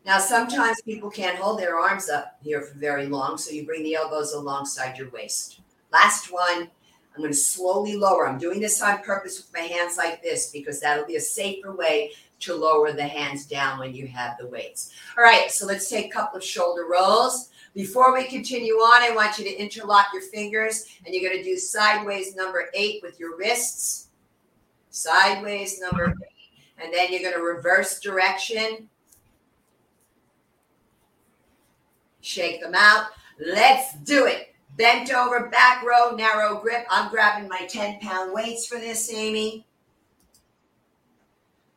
Now, sometimes people can't hold their arms up here for very long, so you bring the elbows alongside your waist. Last one, I'm going to slowly lower. I'm doing this on purpose with my hands like this because that'll be a safer way to lower the hands down when you have the weights. All right, so let's take a couple of shoulder rolls. Before we continue on, I want you to interlock your fingers and you're going to do sideways number eight with your wrists. Sideways number eight. And then you're going to reverse direction. Shake them out. Let's do it. Bent over, back row, narrow grip. I'm grabbing my 10 pound weights for this, Amy.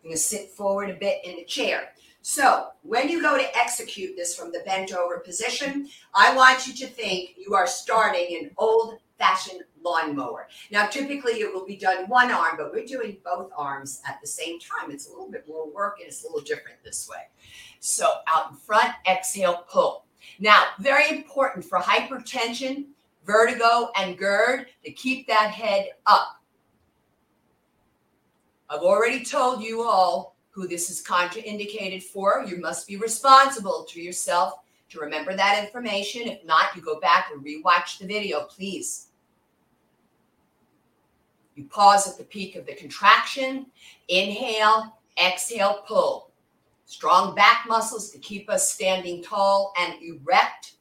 I'm going to sit forward a bit in the chair. So when you go to execute this from the bent over position, I want you to think you are starting an old fashioned lawnmower. Now, typically it will be done one arm, but we're doing both arms at the same time. It's a little bit more work and it's a little different this way. So out in front, exhale, pull. Now, very important for hypertension, vertigo, and GERD to keep that head up. I've already told you all who this is contraindicated for. You must be responsible to yourself to remember that information. If not, you go back and rewatch the video, please. You pause at the peak of the contraction, inhale, exhale, pull. Strong back muscles to keep us standing tall and erect.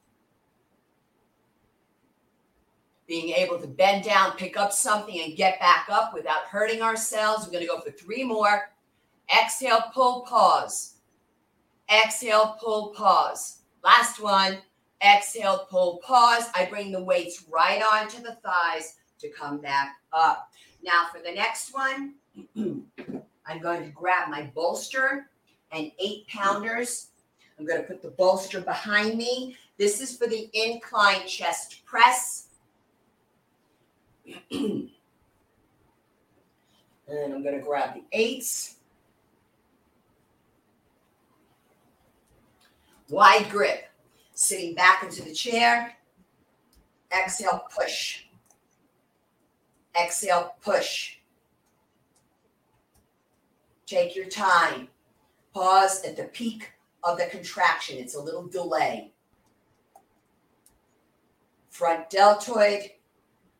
Being able to bend down, pick up something, and get back up without hurting ourselves. We're going to go for three more. Exhale, pull, pause. Exhale, pull, pause. Last one. Exhale, pull, pause. I bring the weights right onto the thighs to come back up. Now, for the next one, <clears throat> I'm going to grab my bolster and eight pounders. I'm going to put the bolster behind me. This is for the incline chest press. <clears throat> and I'm going to grab the eights. Wide grip. Sitting back into the chair. Exhale, push. Exhale, push. Take your time. Pause at the peak of the contraction. It's a little delay. Front deltoid,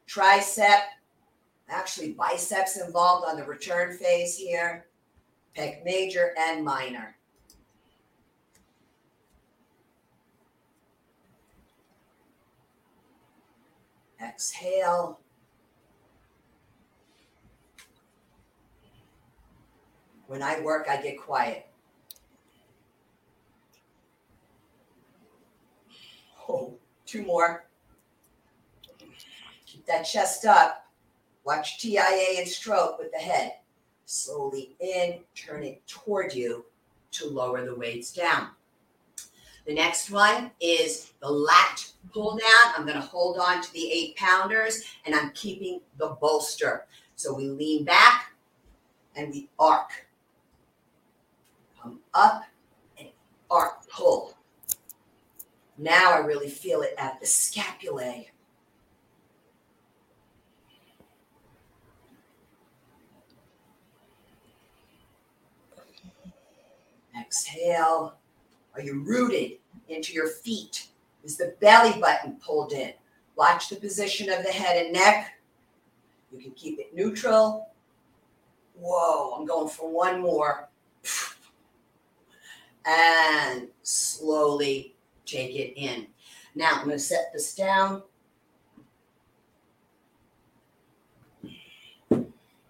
tricep, actually biceps involved on the return phase here, pec major and minor. Exhale. When I work, I get quiet. Oh, two more. Keep that chest up. Watch TIA and stroke with the head. Slowly in, turn it toward you to lower the weights down. The next one is the lat pull down. I'm going to hold on to the eight pounders and I'm keeping the bolster. So we lean back and we arc. Come up and arc, pull. Now I really feel it at the scapulae. Exhale. Are you rooted into your feet? Is the belly button pulled in? Watch the position of the head and neck. You can keep it neutral. Whoa, I'm going for one more. And slowly take it in. Now I'm going to set this down.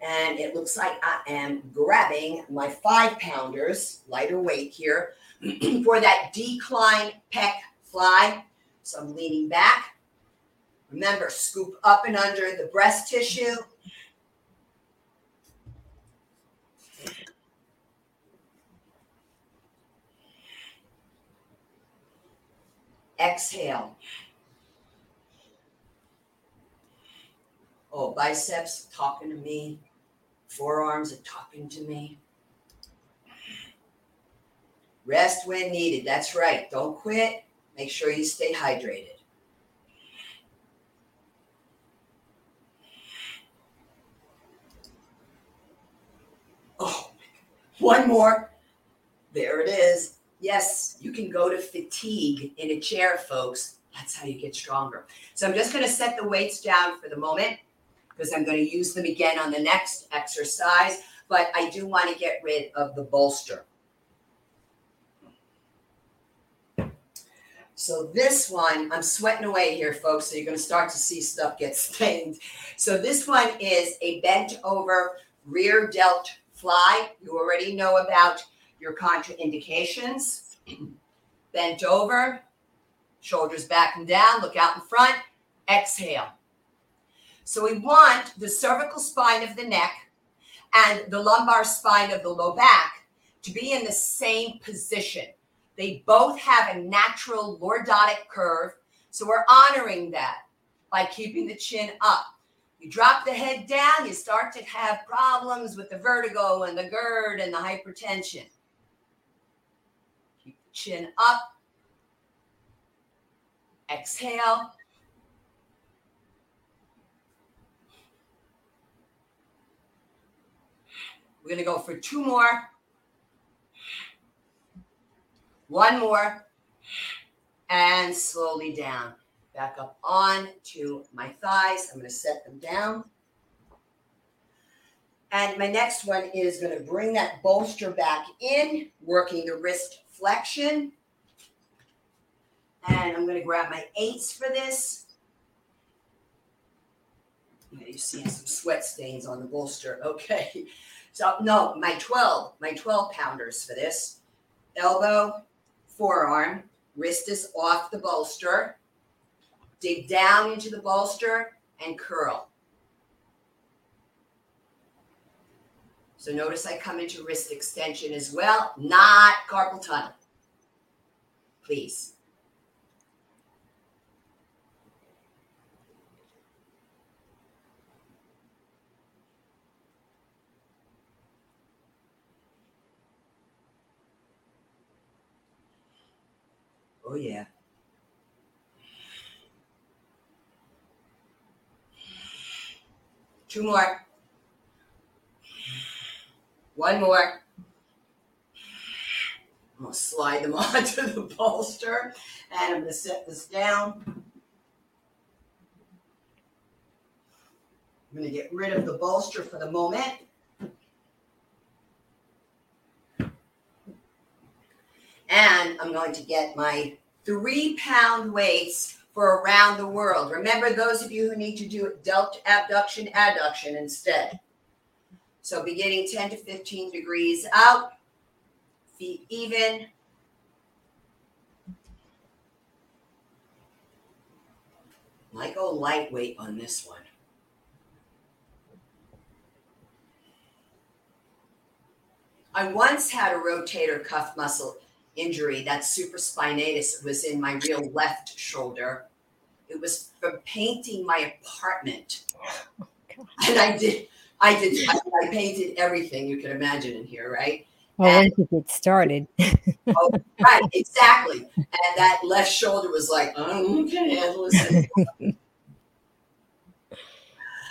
And it looks like I am grabbing my five pounders, lighter weight here, <clears throat> for that decline pec fly. So I'm leaning back. Remember, scoop up and under the breast tissue. Exhale. Oh, biceps talking to me. Forearms are talking to me. Rest when needed. That's right. Don't quit. Make sure you stay hydrated. Oh, one more. There it is. Yes, you can go to fatigue in a chair, folks. That's how you get stronger. So I'm just going to set the weights down for the moment because I'm going to use them again on the next exercise. but I do want to get rid of the bolster. So this one, I'm sweating away here, folks. So you're going to start to see stuff get stained. So this one is a bent over rear delt fly. You already know about your contraindications. Bent over, shoulders back and down, look out in front, exhale. So we want the cervical spine of the neck and the lumbar spine of the low back to be in the same position. They both have a natural lordotic curve. So we're honoring that by keeping the chin up. You drop the head down, you start to have problems with the vertigo and the GERD and the hypertension. Chin up. Exhale. We're going to go for two more. One more. And slowly down. Back up on to my thighs. I'm going to set them down. And my next one is going to bring that bolster back in, working the wrist flexion. And I'm going to grab my eights for this. Yeah, you see some sweat stains on the bolster. <laughs> Okay. So, no, my 12, my 12 pounders for this. Elbow, forearm, wrist is off the bolster. Dig down into the bolster and curl. So notice I come into wrist extension as well, not carpal tunnel. Please. Oh, yeah. Two more. One more. I'm going to slide them <laughs> onto the bolster and I'm going to set this down. I'm going to get rid of the bolster for the moment. And I'm going to get my three pound weights for around the world. Remember those of you who need to do delt abduction, adduction instead. So beginning 10 to 15 degrees out, feet even. Might go lightweight on this one. I once had a rotator cuff muscle injury, that supraspinatus was in my real left shoulder. It was from painting my apartment. Oh, and I did, I did, I, I, painted everything you can imagine in here, right? Well, and, once you get started. <laughs> oh, right, exactly. And that left shoulder was like, I don't handle this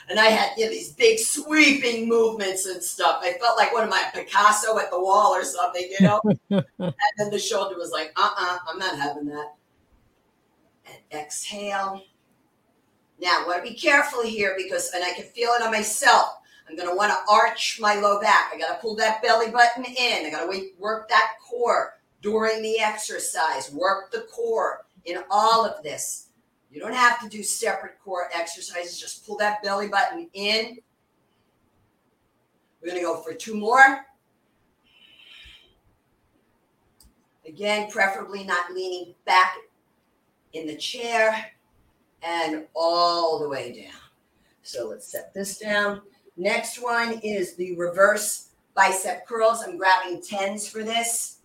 and I had you know, these big sweeping movements and stuff. I felt like one of my Picasso at the wall or something, you know. <laughs> and then the shoulder was like, uh uh-uh, uh, i am not having that. And exhale. Now, I want to be careful here because, and I can feel it on myself. I'm going to want to arch my low back. I got to pull that belly button in. I got to work that core during the exercise. Work the core in all of this. You don't have to do separate core exercises. Just pull that belly button in. We're going to go for two more. Again, preferably not leaning back in the chair and all the way down. So let's set this down. Next one is the reverse bicep curls. I'm grabbing 10s for this.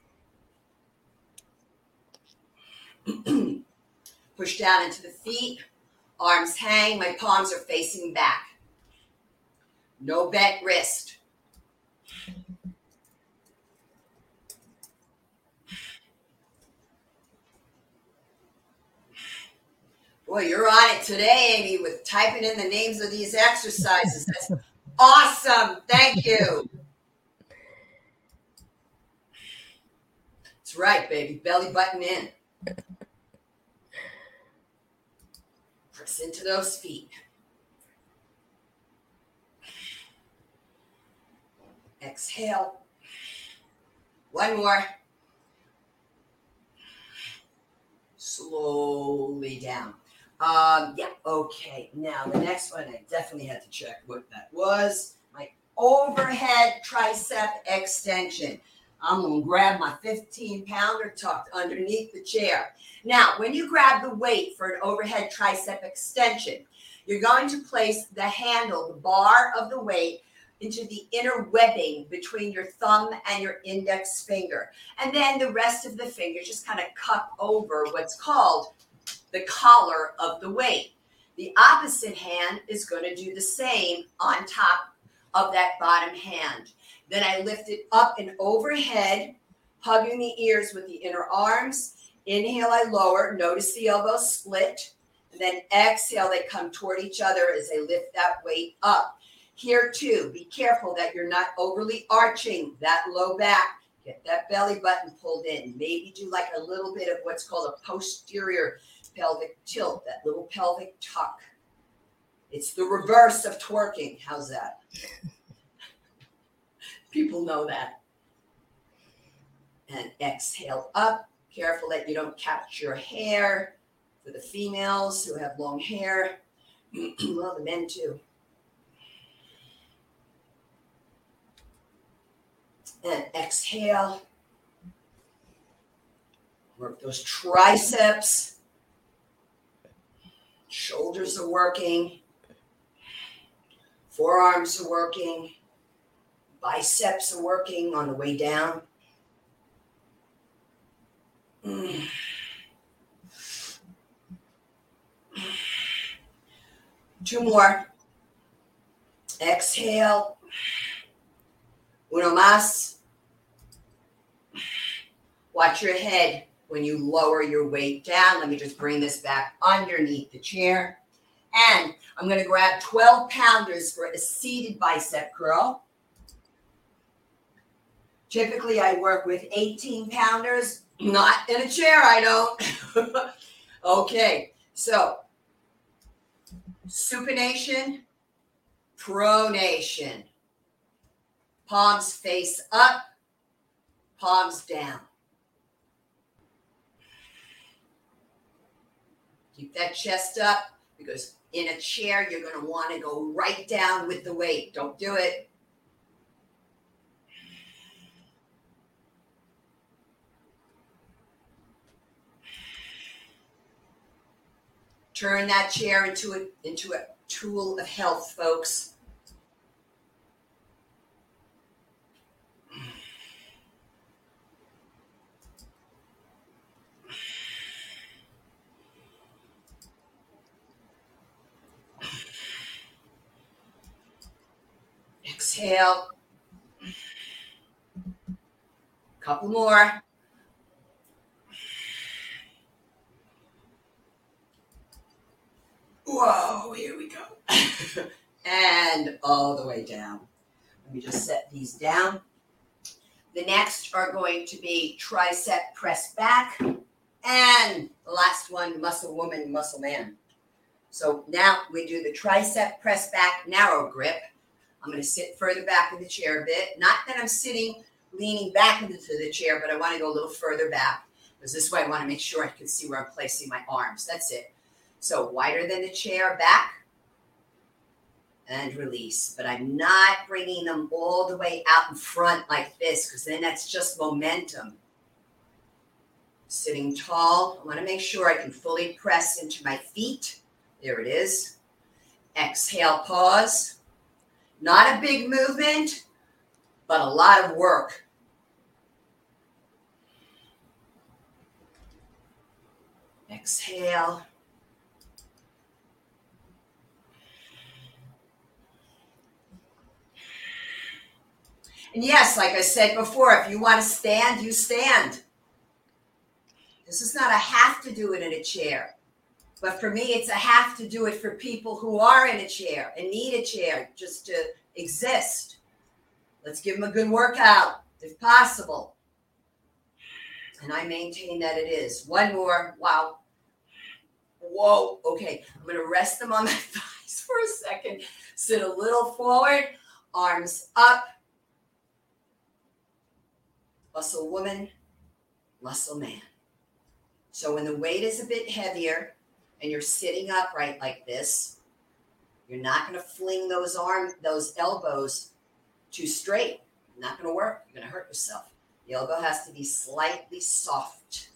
<clears throat> Push down into the feet. Arms hang. My palms are facing back. No bent wrist. Boy, you're on it today, Amy, with typing in the names of these exercises. That's awesome. Thank you. That's right, baby. Belly button in. Press into those feet. exhale. One more. Slowly down. Um, yeah, okay. Now the next one, I definitely had to check what that was. My overhead tricep extension. I'm gonna grab my 15 pounder tucked underneath the chair. Now, when you grab the weight for an overhead tricep extension, you're going to place the handle, the bar of the weight, into the inner webbing between your thumb and your index finger. And then the rest of the fingers just kind of cup over what's called the collar of the weight. The opposite hand is going to do the same on top of that bottom hand. Then I lift it up and overhead, hugging the ears with the inner arms. Inhale, I lower. Notice the elbows split. And then exhale, they come toward each other as I lift that weight up. Here, too, be careful that you're not overly arching that low back. Get that belly button pulled in. Maybe do like a little bit of what's called a posterior pelvic tilt, that little pelvic tuck. It's the reverse of twerking. How's that? <laughs> People know that. And exhale up. Careful that you don't catch your hair. For the females who have long hair, <clears throat> well, the men too. And exhale. Work those triceps. Shoulders are working. Forearms are working. Biceps are working on the way down. <sighs> Two more. Exhale. Uno más. Watch your head when you lower your weight down. Let me just bring this back underneath the chair. And I'm going to grab 12 pounders for a seated bicep curl. Typically, I work with 18 pounders, not in a chair, I don't. <laughs> okay, so supination, pronation. Palms face up, palms down. Keep that chest up because in a chair, you're going to want to go right down with the weight. Don't do it. Turn that chair into a, into a tool of health, folks. Exhale. Couple more. Whoa, here we go. <laughs> and all the way down. Let me just set these down. The next are going to be tricep press back. And the last one, muscle woman, muscle man. So now we do the tricep press back narrow grip. I'm going to sit further back in the chair a bit. Not that I'm sitting leaning back into the chair, but I want to go a little further back because this way I want to make sure I can see where I'm placing my arms. That's it. So wider than the chair back and release. But I'm not bringing them all the way out in front like this because then that's just momentum. Sitting tall, I want to make sure I can fully press into my feet. There it is. Exhale, pause. Not a big movement, but a lot of work. Exhale. And yes, like I said before, if you want to stand, you stand. This is not a have to do it in a chair. But for me, it's a have to do it for people who are in a chair and need a chair just to exist. Let's give them a good workout if possible. And I maintain that it is. One more. Wow. Whoa. Okay. I'm going to rest them on my <laughs> thighs for a second. Sit a little forward, arms up, muscle woman, muscle man. So when the weight is a bit heavier and you're sitting upright like this, you're not going to fling those arm, those elbows too straight. Not going to work. You're going to hurt yourself. The elbow has to be slightly soft.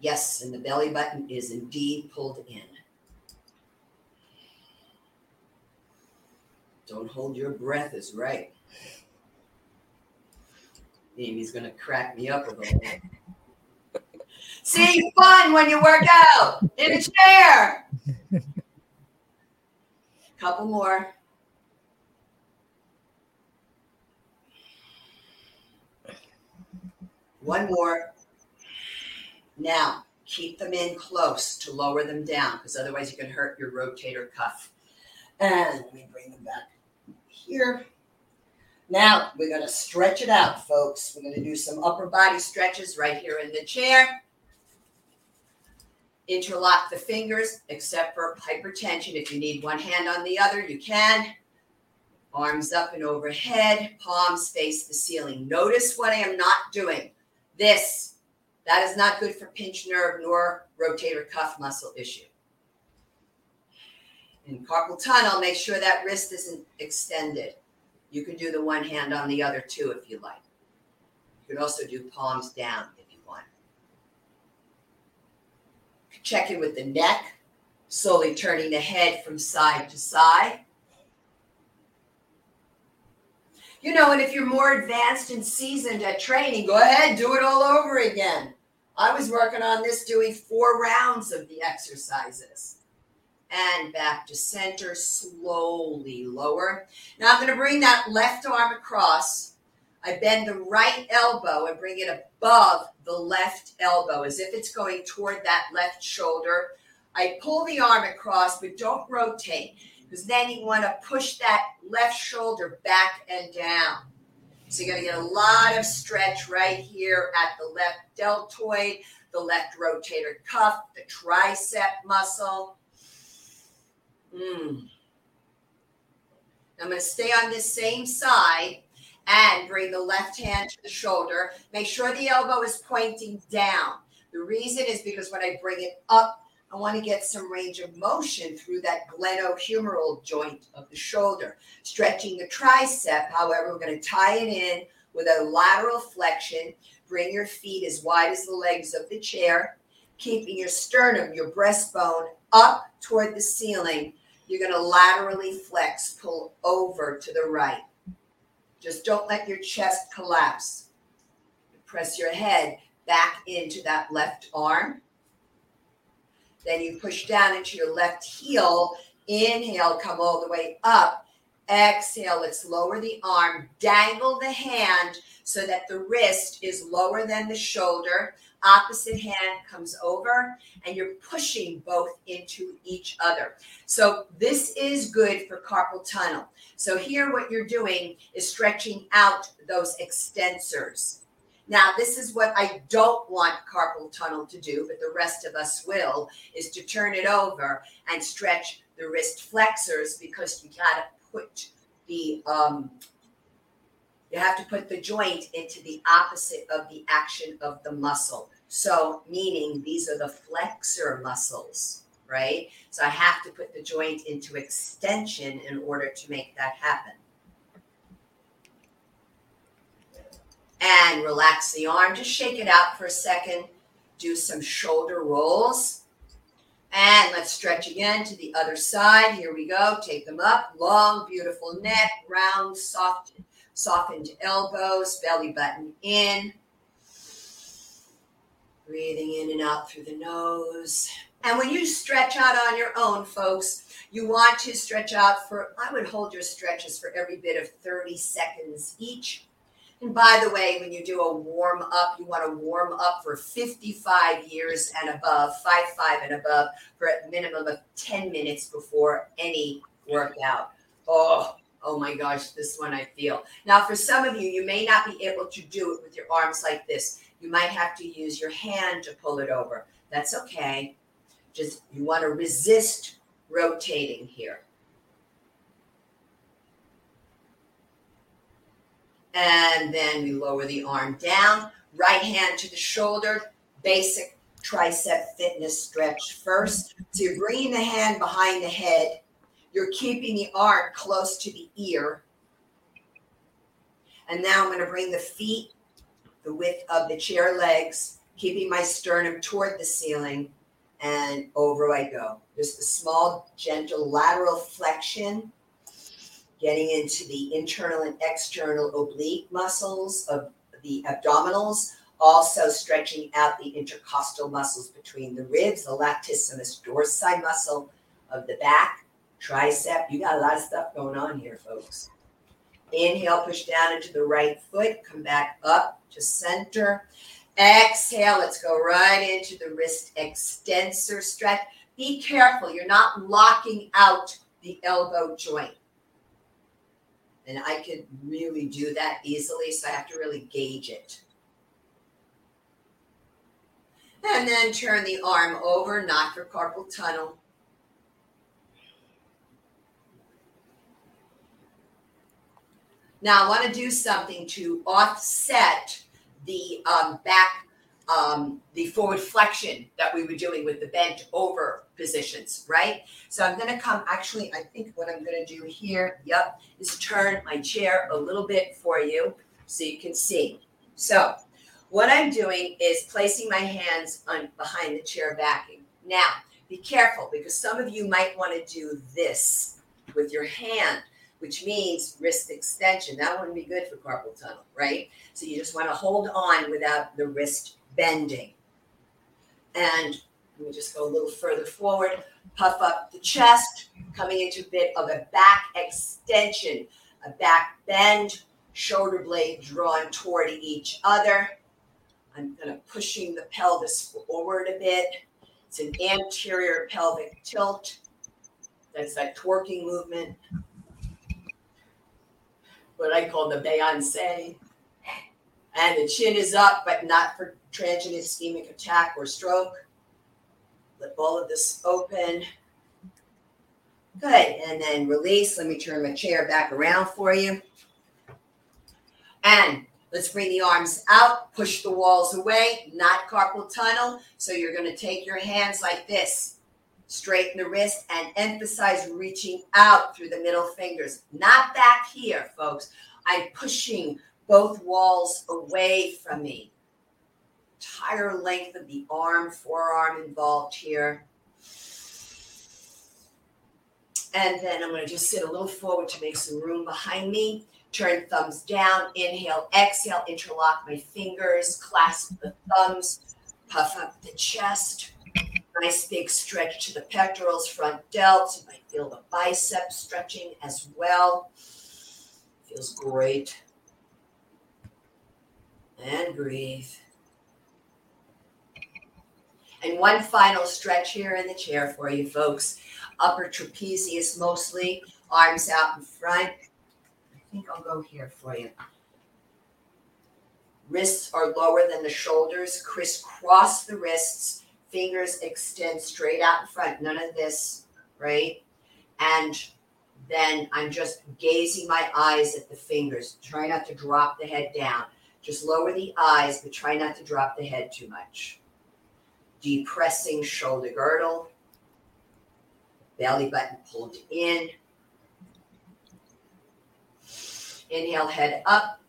Yes, and the belly button is indeed pulled in. Don't hold your breath is right. Amy's gonna crack me up a little. See, fun when you work out in a chair. <laughs> Couple more. One more. Now, keep them in close to lower them down because otherwise you can hurt your rotator cuff. And let me bring them back here. Now we're going to stretch it out, folks. We're going to do some upper body stretches right here in the chair. Interlock the fingers, except for hypertension. If you need one hand on the other, you can. Arms up and overhead, palms face the ceiling. Notice what I am not doing. This, that is not good for pinch nerve nor rotator cuff muscle issue. In carpal tunnel, make sure that wrist isn't extended. You can do the one hand on the other too if you like. You can also do palms down if you want. Check in with the neck, slowly turning the head from side to side. You know, and if you're more advanced and seasoned at training, go ahead, do it all over again. I was working on this doing four rounds of the exercises and back to center, slowly lower. Now I'm going to bring that left arm across. I bend the right elbow and bring it above the left elbow as if it's going toward that left shoulder. I pull the arm across, but don't rotate because then you want to push that left shoulder back and down. So you're going to get a lot of stretch right here at the left deltoid, the left rotator cuff, the tricep muscle. Mm. I'm going to stay on this same side and bring the left hand to the shoulder. Make sure the elbow is pointing down. The reason is because when I bring it up, I want to get some range of motion through that glenohumeral joint of the shoulder. Stretching the tricep, however, we're going to tie it in with a lateral flexion. Bring your feet as wide as the legs of the chair, keeping your sternum, your breastbone up toward the ceiling you're going to laterally flex, pull over to the right. Just don't let your chest collapse. Press your head back into that left arm. Then you push down into your left heel. Inhale, come all the way up. Exhale, let's lower the arm, dangle the hand so that the wrist is lower than the shoulder opposite hand comes over and you're pushing both into each other. So this is good for carpal tunnel. So here what you're doing is stretching out those extensors. Now, this is what I don't want carpal tunnel to do, but the rest of us will, is to turn it over and stretch the wrist flexors because you got to put the um, you have to put the joint into the opposite of the action of the muscle. So, meaning these are the flexor muscles, right? So, I have to put the joint into extension in order to make that happen. And relax the arm, just shake it out for a second. Do some shoulder rolls. And let's stretch again to the other side. Here we go. Take them up. Long, beautiful neck, round, soft, softened elbows, belly button in. Breathing in and out through the nose. And when you stretch out on your own, folks, you want to stretch out for, I would hold your stretches for every bit of 30 seconds each. And by the way, when you do a warm up, you want to warm up for 55 years and above, five five and above, for a minimum of 10 minutes before any workout. Oh, oh my gosh, this one I feel. Now, for some of you, you may not be able to do it with your arms like this. You might have to use your hand to pull it over. That's okay. Just you want to resist rotating here. And then we lower the arm down, right hand to the shoulder, basic tricep fitness stretch first. So you're bringing the hand behind the head, you're keeping the arm close to the ear. And now I'm going to bring the feet the width of the chair legs, keeping my sternum toward the ceiling, and over I go. Just a small, gentle lateral flexion, getting into the internal and external oblique muscles of the abdominals, also stretching out the intercostal muscles between the ribs, the latissimus dorsi muscle of the back, tricep. You got a lot of stuff going on here, folks. Inhale, push down into the right foot, come back up to center. Exhale, let's go right into the wrist extensor stretch. Be careful, you're not locking out the elbow joint. And I could really do that easily, so I have to really gauge it. And then turn the arm over, not for carpal tunnel. Now I want to do something to offset the um, back, um, the forward flexion that we were doing with the bent over positions, right? So I'm going to come, actually, I think what I'm going to do here, yep, is turn my chair a little bit for you so you can see. So what I'm doing is placing my hands on behind the chair backing. Now, be careful because some of you might want to do this with your hand which means wrist extension. That wouldn't be good for carpal tunnel, right? So you just want to hold on without the wrist bending. And let me just go a little further forward, puff up the chest, coming into a bit of a back extension, a back bend, shoulder blade drawn toward each other. I'm kind of pushing the pelvis forward a bit. It's an anterior pelvic tilt. That's that twerking movement what I call the Beyonce. And the chin is up, but not for transient ischemic attack or stroke. Let all of this open. Good. And then release. Let me turn my chair back around for you. And let's bring the arms out, push the walls away, not carpal tunnel. So you're going to take your hands like this straighten the wrist and emphasize reaching out through the middle fingers, not back here, folks. I'm pushing both walls away from me. Entire length of the arm, forearm involved here. And then I'm going to just sit a little forward to make some room behind me. Turn thumbs down, inhale, exhale, interlock my fingers, clasp the thumbs, puff up the chest. Nice big stretch to the pectorals, front delts. You might feel the biceps stretching as well. Feels great. And breathe. And one final stretch here in the chair for you folks. Upper trapezius mostly, arms out in front. I think I'll go here for you. Wrists are lower than the shoulders. Crisscross the wrists fingers extend straight out in front, none of this, right? And then I'm just gazing my eyes at the fingers. Try not to drop the head down. Just lower the eyes, but try not to drop the head too much. Depressing shoulder girdle, belly button pulled in. Inhale, head up.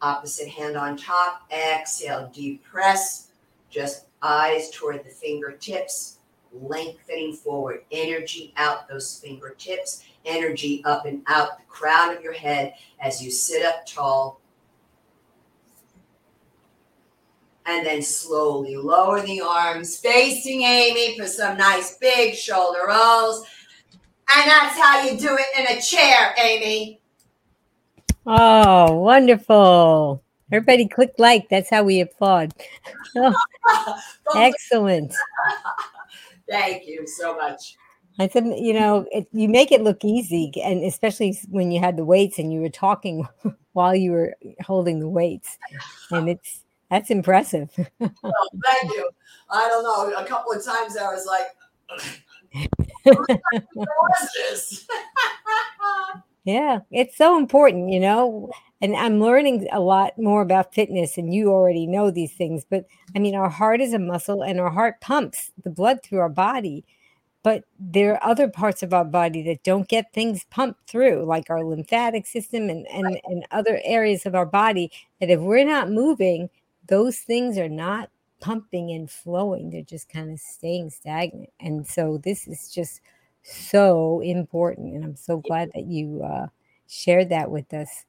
Opposite hand on top. Exhale, depress. Just eyes toward the fingertips, lengthening forward, energy out those fingertips, energy up and out the crown of your head as you sit up tall. And then slowly lower the arms, facing Amy for some nice big shoulder rolls. And that's how you do it in a chair, Amy. Oh, wonderful. Everybody click like. That's how we applaud. <laughs> Oh, excellent. Thank you so much. I said, you know, it, you make it look easy, and especially when you had the weights and you were talking <laughs> while you were holding the weights, and it's that's impressive. well, <laughs> oh, thank you. I don't know. A couple of times I was like, "What is this?" yeah, it's so important, you know and I'm learning a lot more about fitness, and you already know these things. But I mean, our heart is a muscle, and our heart pumps the blood through our body. But there are other parts of our body that don't get things pumped through, like our lymphatic system and, and, and other areas of our body. That if we're not moving, those things are not pumping and flowing. They're just kind of staying stagnant. And so this is just so important. And I'm so glad that you uh, shared that with us.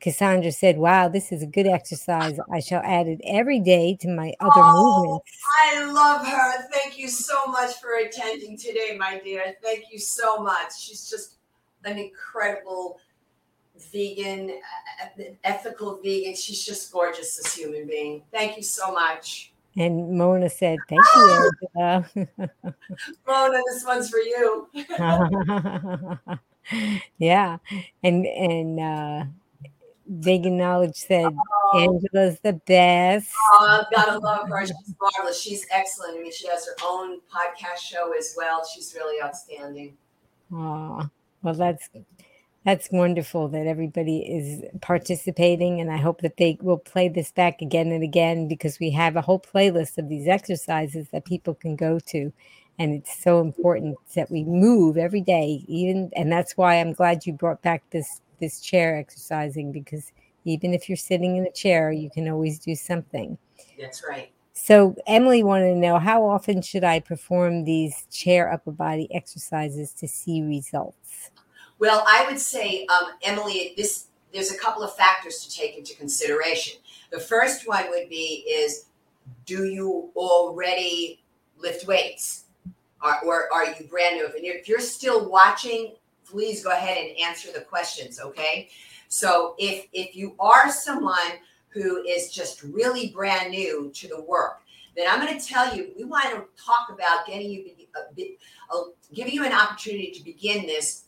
Cassandra said, Wow, this is a good exercise. I shall add it every day to my other oh, movements. I love her. Thank you so much for attending today, my dear. Thank you so much. She's just an incredible vegan, ethical vegan. She's just gorgeous as human being. Thank you so much. And Mona said, Thank you, Angela. <laughs> <laughs> Mona, this one's for you. <laughs> yeah. And and uh Vegan Knowledge that oh. Angela's the best. Oh, I've got to love her. She's marvelous. She's excellent. I mean, she has her own podcast show as well. She's really outstanding. Oh, well, that's that's wonderful that everybody is participating, and I hope that they will play this back again and again because we have a whole playlist of these exercises that people can go to, and it's so important that we move every day. Even, and that's why I'm glad you brought back this this chair exercising because even if you're sitting in a chair, you can always do something. That's right. So Emily wanted to know how often should I perform these chair upper body exercises to see results? Well, I would say, um, Emily, this there's a couple of factors to take into consideration. The first one would be is do you already lift weights? Or, or are you brand new? And if you're still watching please go ahead and answer the questions, okay? So if if you are someone who is just really brand new to the work, then I'm going to tell you we want to talk about getting you a bit, uh, giving you an opportunity to begin this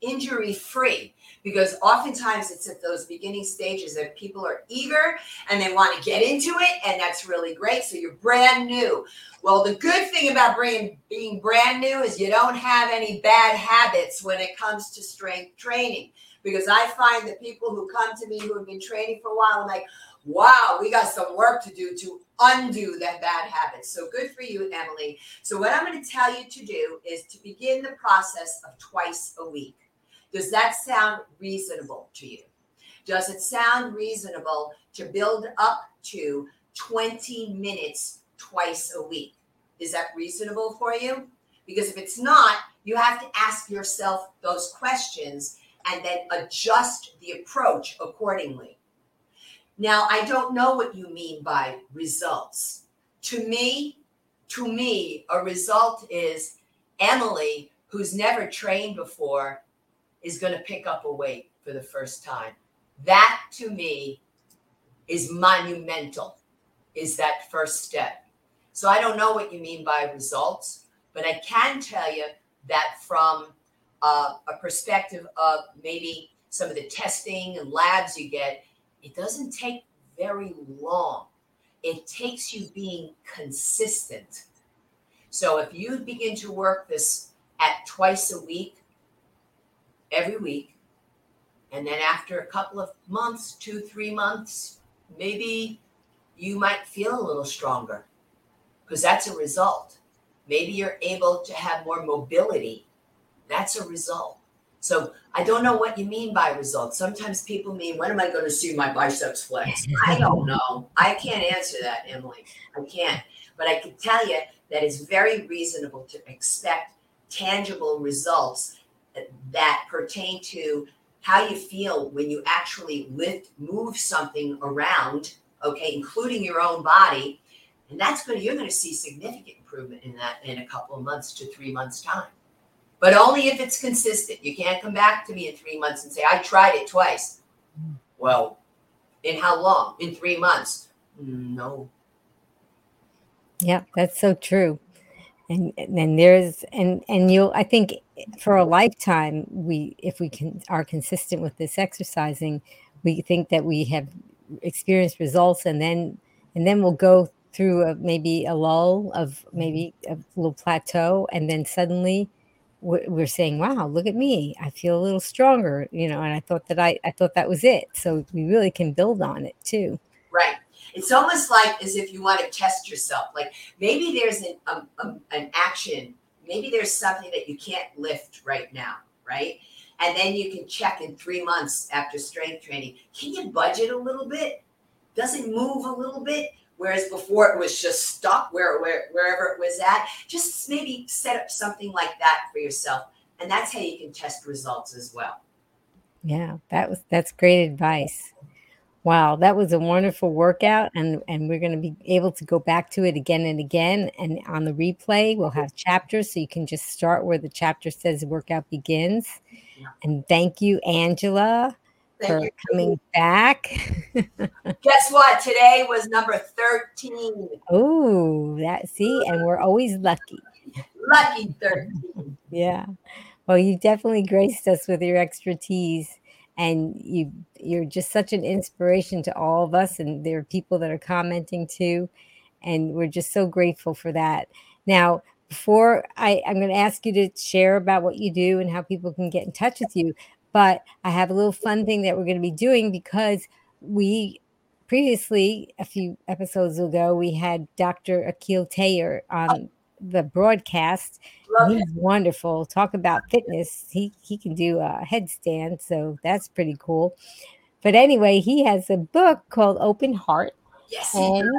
injury free because oftentimes it's at those beginning stages that people are eager and they want to get into it and that's really great so you're brand new. Well the good thing about being, being brand new is you don't have any bad habits when it comes to strength training. Because i find that people who come to me who have been training for a while i'm like wow we got some work to do to undo that bad habits so good for you emily. So what i'm going to tell you to do is to begin the process of twice a week does that sound reasonable to you? Does it sound reasonable to build up to 20 minutes twice a week? Is that reasonable for you? Because if it's not, you have to ask yourself those questions and then adjust the approach accordingly. Now, I don't know what you mean by results. To me, to me, a result is Emily, who's never trained before, is going to pick up a weight for the first time. That to me is monumental, is that first step. So I don't know what you mean by results, but I can tell you that from uh, a perspective of maybe some of the testing and labs you get, it doesn't take very long. It takes you being consistent. So if you begin to work this at twice a week, every week. And then after a couple of months, two, three months, maybe you might feel a little stronger because that's a result. Maybe you're able to have more mobility. That's a result. So I don't know what you mean by results. Sometimes people mean, when am I going to see my biceps flex? <laughs> I don't know. I can't answer that, Emily. I can't. But I can tell you that it's very reasonable to expect tangible results that pertain to how you feel when you actually lift, move something around, okay, including your own body. And that's going to, you're going to see significant improvement in that in a couple of months to three months' time. But only if it's consistent. You can't come back to me in three months and say, I tried it twice. Well, in how long? In three months? No. Yeah, that's so true and then there's and and you'll i think for a lifetime we if we can are consistent with this exercising we think that we have experienced results and then and then we'll go through a, maybe a lull of maybe a little plateau and then suddenly we're saying, "Wow, look at me! I feel a little stronger," you know. And I thought that I, I thought that was it. So we really can build on it too. Right. It's almost like as if you want to test yourself. Like maybe there's an um, um, an action. Maybe there's something that you can't lift right now, right? And then you can check in three months after strength training. Can you budget a little bit? Does it move a little bit? Whereas before it was just stuck where, where wherever it was at. Just maybe set up something like that for yourself. And that's how you can test results as well. Yeah, that was that's great advice. Wow, that was a wonderful workout, and and we're going to be able to go back to it again and again. And on the replay, we'll have chapters, so you can just start where the chapter says the workout begins. And thank you, Angela, thank for you. coming back. <laughs> Guess what? Today was number thirteen. Oh, that see, and we're always lucky. Lucky thirteen. <laughs> yeah. Well, you definitely graced us with your expertise and you you're just such an inspiration to all of us and there are people that are commenting too and we're just so grateful for that. Now before I, i'm going to ask you to share about what you do and how people can get in touch with you but i have a little fun thing that we're going to be doing because we previously a few episodes ago we had dr akil Taher on oh. The broadcast. Love He's it. wonderful. Talk about fitness. He he can do a headstand, so that's pretty cool. But anyway, he has a book called Open Heart. Yes, and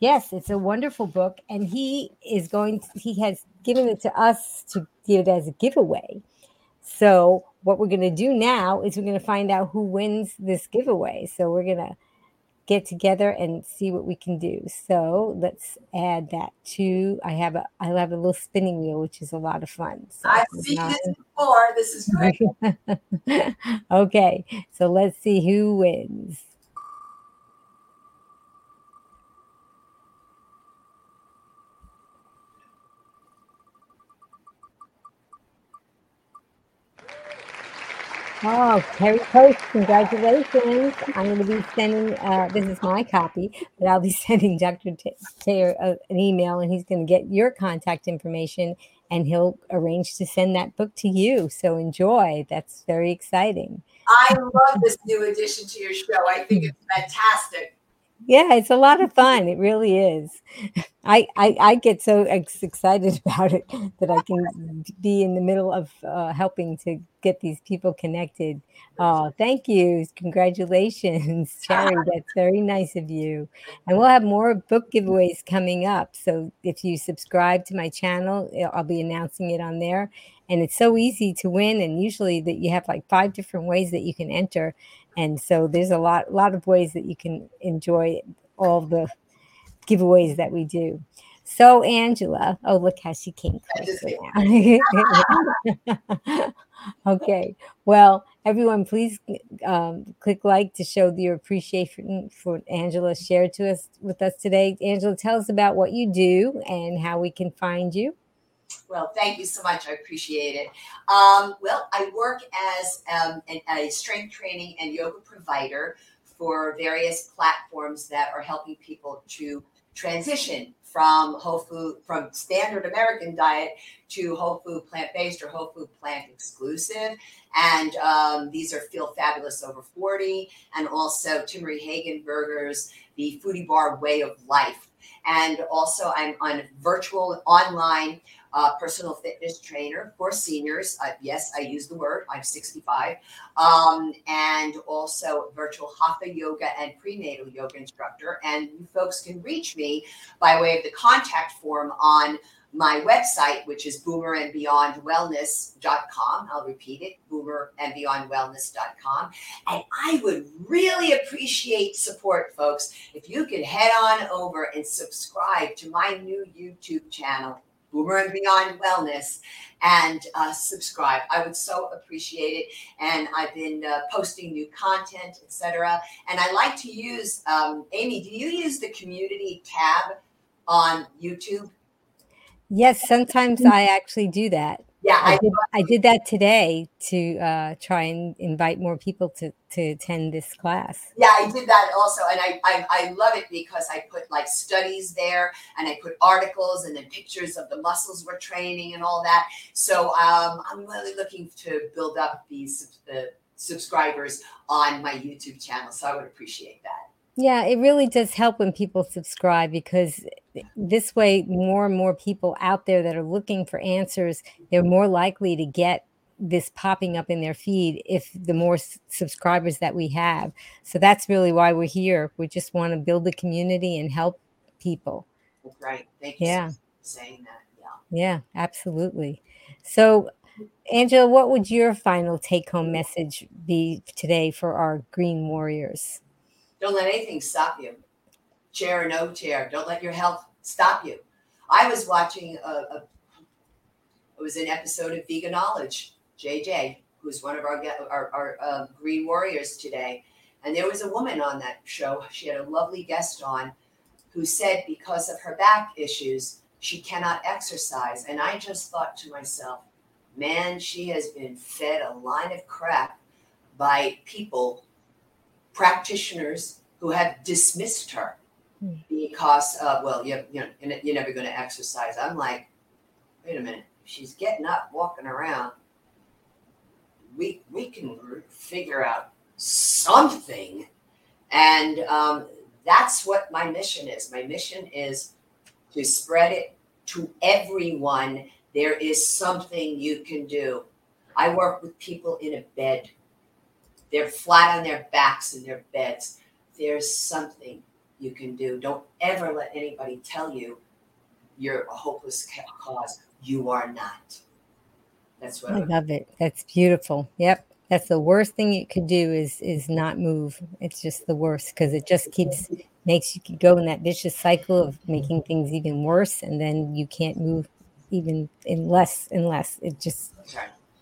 yes, it's a wonderful book, and he is going. To, he has given it to us to give it as a giveaway. So what we're going to do now is we're going to find out who wins this giveaway. So we're going to get together and see what we can do. So let's add that to. I have a I have a little spinning wheel, which is a lot of fun. So I've seen not, this before. This is great. <laughs> okay, so let's see who wins. Oh, Terry Post, congratulations. I'm going to be sending, uh, this is my copy, but I'll be <laughs> sending Dr. Taher uh, an email and he's going to get your contact information and he'll arrange to send that book to you. So enjoy. That's very exciting. I love this new addition to your show. I think it's fantastic. Yeah, it's a lot of <laughs> fun. It really is. I, I, I get so excited <laughs> about it that I can be in the middle of uh, helping to get these people connected. Oh, thank you. Congratulations, <laughs> Cherry. That's very nice of you. And we'll have more book giveaways coming up. So if you subscribe to my channel, I'll be announcing it on there. And it's so easy to win. And usually that you have like five different ways that you can enter and so there's a lot lot of ways that you can enjoy all the giveaways that we do. So angela oh look how she came <laughs> okay well everyone please um, click like to show your appreciation for angela shared to us with us today. Angela tell us about what you do and how we can find you well, thank you so much. I appreciate it. Um, well, I work as um, an, a strength training and yoga provider for various platforms that are helping people to transition from whole food, from standard American diet to whole food plant based or whole food plant exclusive. And um, these are Feel Fabulous Over 40 and also Timmerie Hagen Burgers, the Foodie Bar Way of Life. And also, I'm on virtual online uh, personal fitness trainer for seniors. Uh, yes, I use the word. I'm 65. Um, and also virtual hatha yoga and prenatal yoga instructor. And you folks can reach me by way of the contact form on my website, which is boomerandbeyondwellness.com. I'll repeat it, boomerandbeyondwellness.com. And I would really appreciate support, folks, if you could head on over and subscribe to my new YouTube channel. Boomer and Beyond Wellness and uh, subscribe. I would so appreciate it. And I've been uh, posting new content, etc. And I like to use, um, Amy, do you use the community tab on YouTube? Yes, sometimes I actually do that. Yeah, I I, did, I did that today to uh, try and invite more people to, to attend this class. yeah, I did that also, and I, I I love it because I put like studies there, and I put articles and then pictures of the muscles we're training and all that. So um, I'm really looking to build up these uh, subscribers on my YouTube channel. So I would appreciate that. Yeah, it really does help when people subscribe because this way, more and more people out there that are looking for answers, they're more likely to get this popping up in their feed if the more s- subscribers that we have. So that's really why we're here. We just want to build a community and help people. Right. Thank you Yeah. for saying that. Yeah. Yeah, absolutely. So, Angela, what would your final take home message be today for our Green Warriors? Don't let anything stop you. Chair or no chair. Don't let your health stop you. I was watching a, a it was an episode of Vegan Knowledge, JJ, who's one of our our, our uh, Green Warriors today, and there was a woman on that show. She had a lovely guest on, who said because of her back issues she cannot exercise, and I just thought to myself, man, she has been fed a line of crap by people practitioners who have dismissed her Hmm. because uh, well you you know you're you're never going to exercise. I'm like wait a minute. She's getting up walking around. We we can figure out something. And um, that's what my mission is. My mission is to spread it to everyone. There is something you can do. I work with people in a bed they're flat on their backs in their beds. There's something you can do. Don't ever let anybody tell you you're a hopeless cause. You are not. That's what I I'm, love it. That's beautiful. Yep. That's the worst thing you could do is is not move. It's just the worst because it just keeps makes you go in that vicious cycle of making things even worse and then you can't move even in less and less. It just.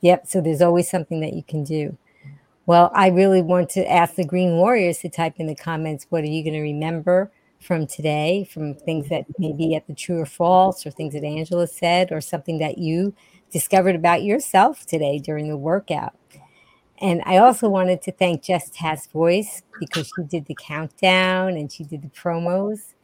Yep. So there's always something that you can do. Well, I really want to ask the Green Warriors to type in the comments what are you going to remember from today, from things that may be at the true or false, or things that Angela said, or something that you discovered about yourself today during the workout. And I also wanted to thank Jess Tase Voice because she did the countdown and she did the promos.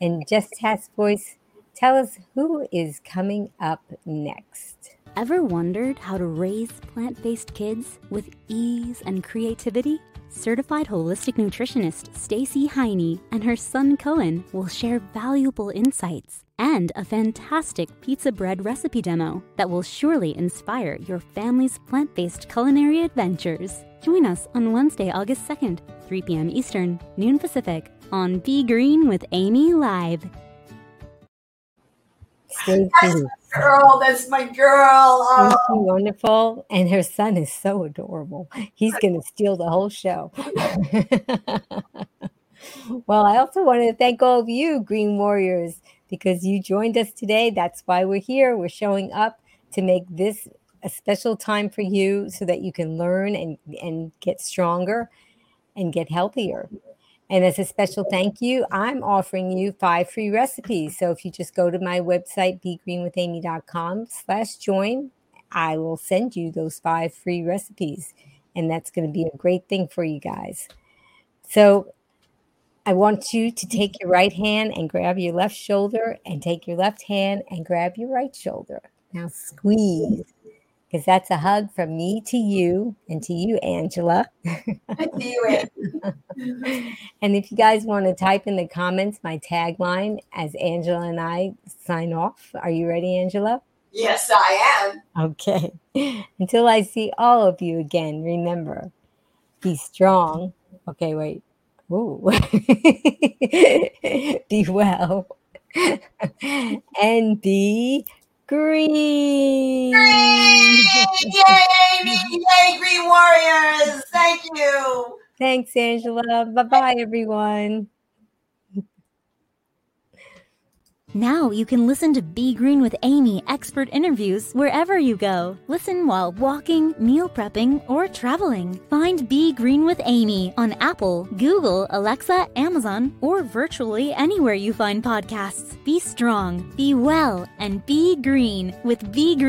And Jess Tase Voice, tell us who is coming up next. Ever wondered how to raise plant based kids with ease and creativity? Certified holistic nutritionist Stacy Heine and her son Cohen will share valuable insights and a fantastic pizza bread recipe demo that will surely inspire your family's plant based culinary adventures. Join us on Wednesday, August 2nd, 3 p.m. Eastern, noon Pacific, on Be Green with Amy Live. Stay tuned. Girl, that's my girl. Oh, wonderful? And her son is so adorable. He's going to steal the whole show. <laughs> well, I also want to thank all of you, Green Warriors, because you joined us today. That's why we're here. We're showing up to make this a special time for you so that you can learn and, and get stronger and get healthier. And as a special thank you, I'm offering you five free recipes. So if you just go to my website, begreenwithamy.com slash join, I will send you those five free recipes. And that's going to be a great thing for you guys. So I want you to take your right hand and grab your left shoulder and take your left hand and grab your right shoulder. Now squeeze because that's a hug from me to you and to you, Angela. see <laughs> you. And if you guys want to type in the comments my tagline as Angela and I sign off, are you ready, Angela? Yes, I am. Okay. <laughs> Until I see all of you again, remember be strong. Okay, wait. Ooh. <laughs> be well and be green. Green. Yay, Amy! Yay, Green Warriors! Thank you. Thanks, Angela. Bye bye, everyone. Now you can listen to Be Green with Amy expert interviews wherever you go. Listen while walking, meal prepping, or traveling. Find Be Green with Amy on Apple, Google, Alexa, Amazon, or virtually anywhere you find podcasts. Be strong, be well, and be green with Be Green.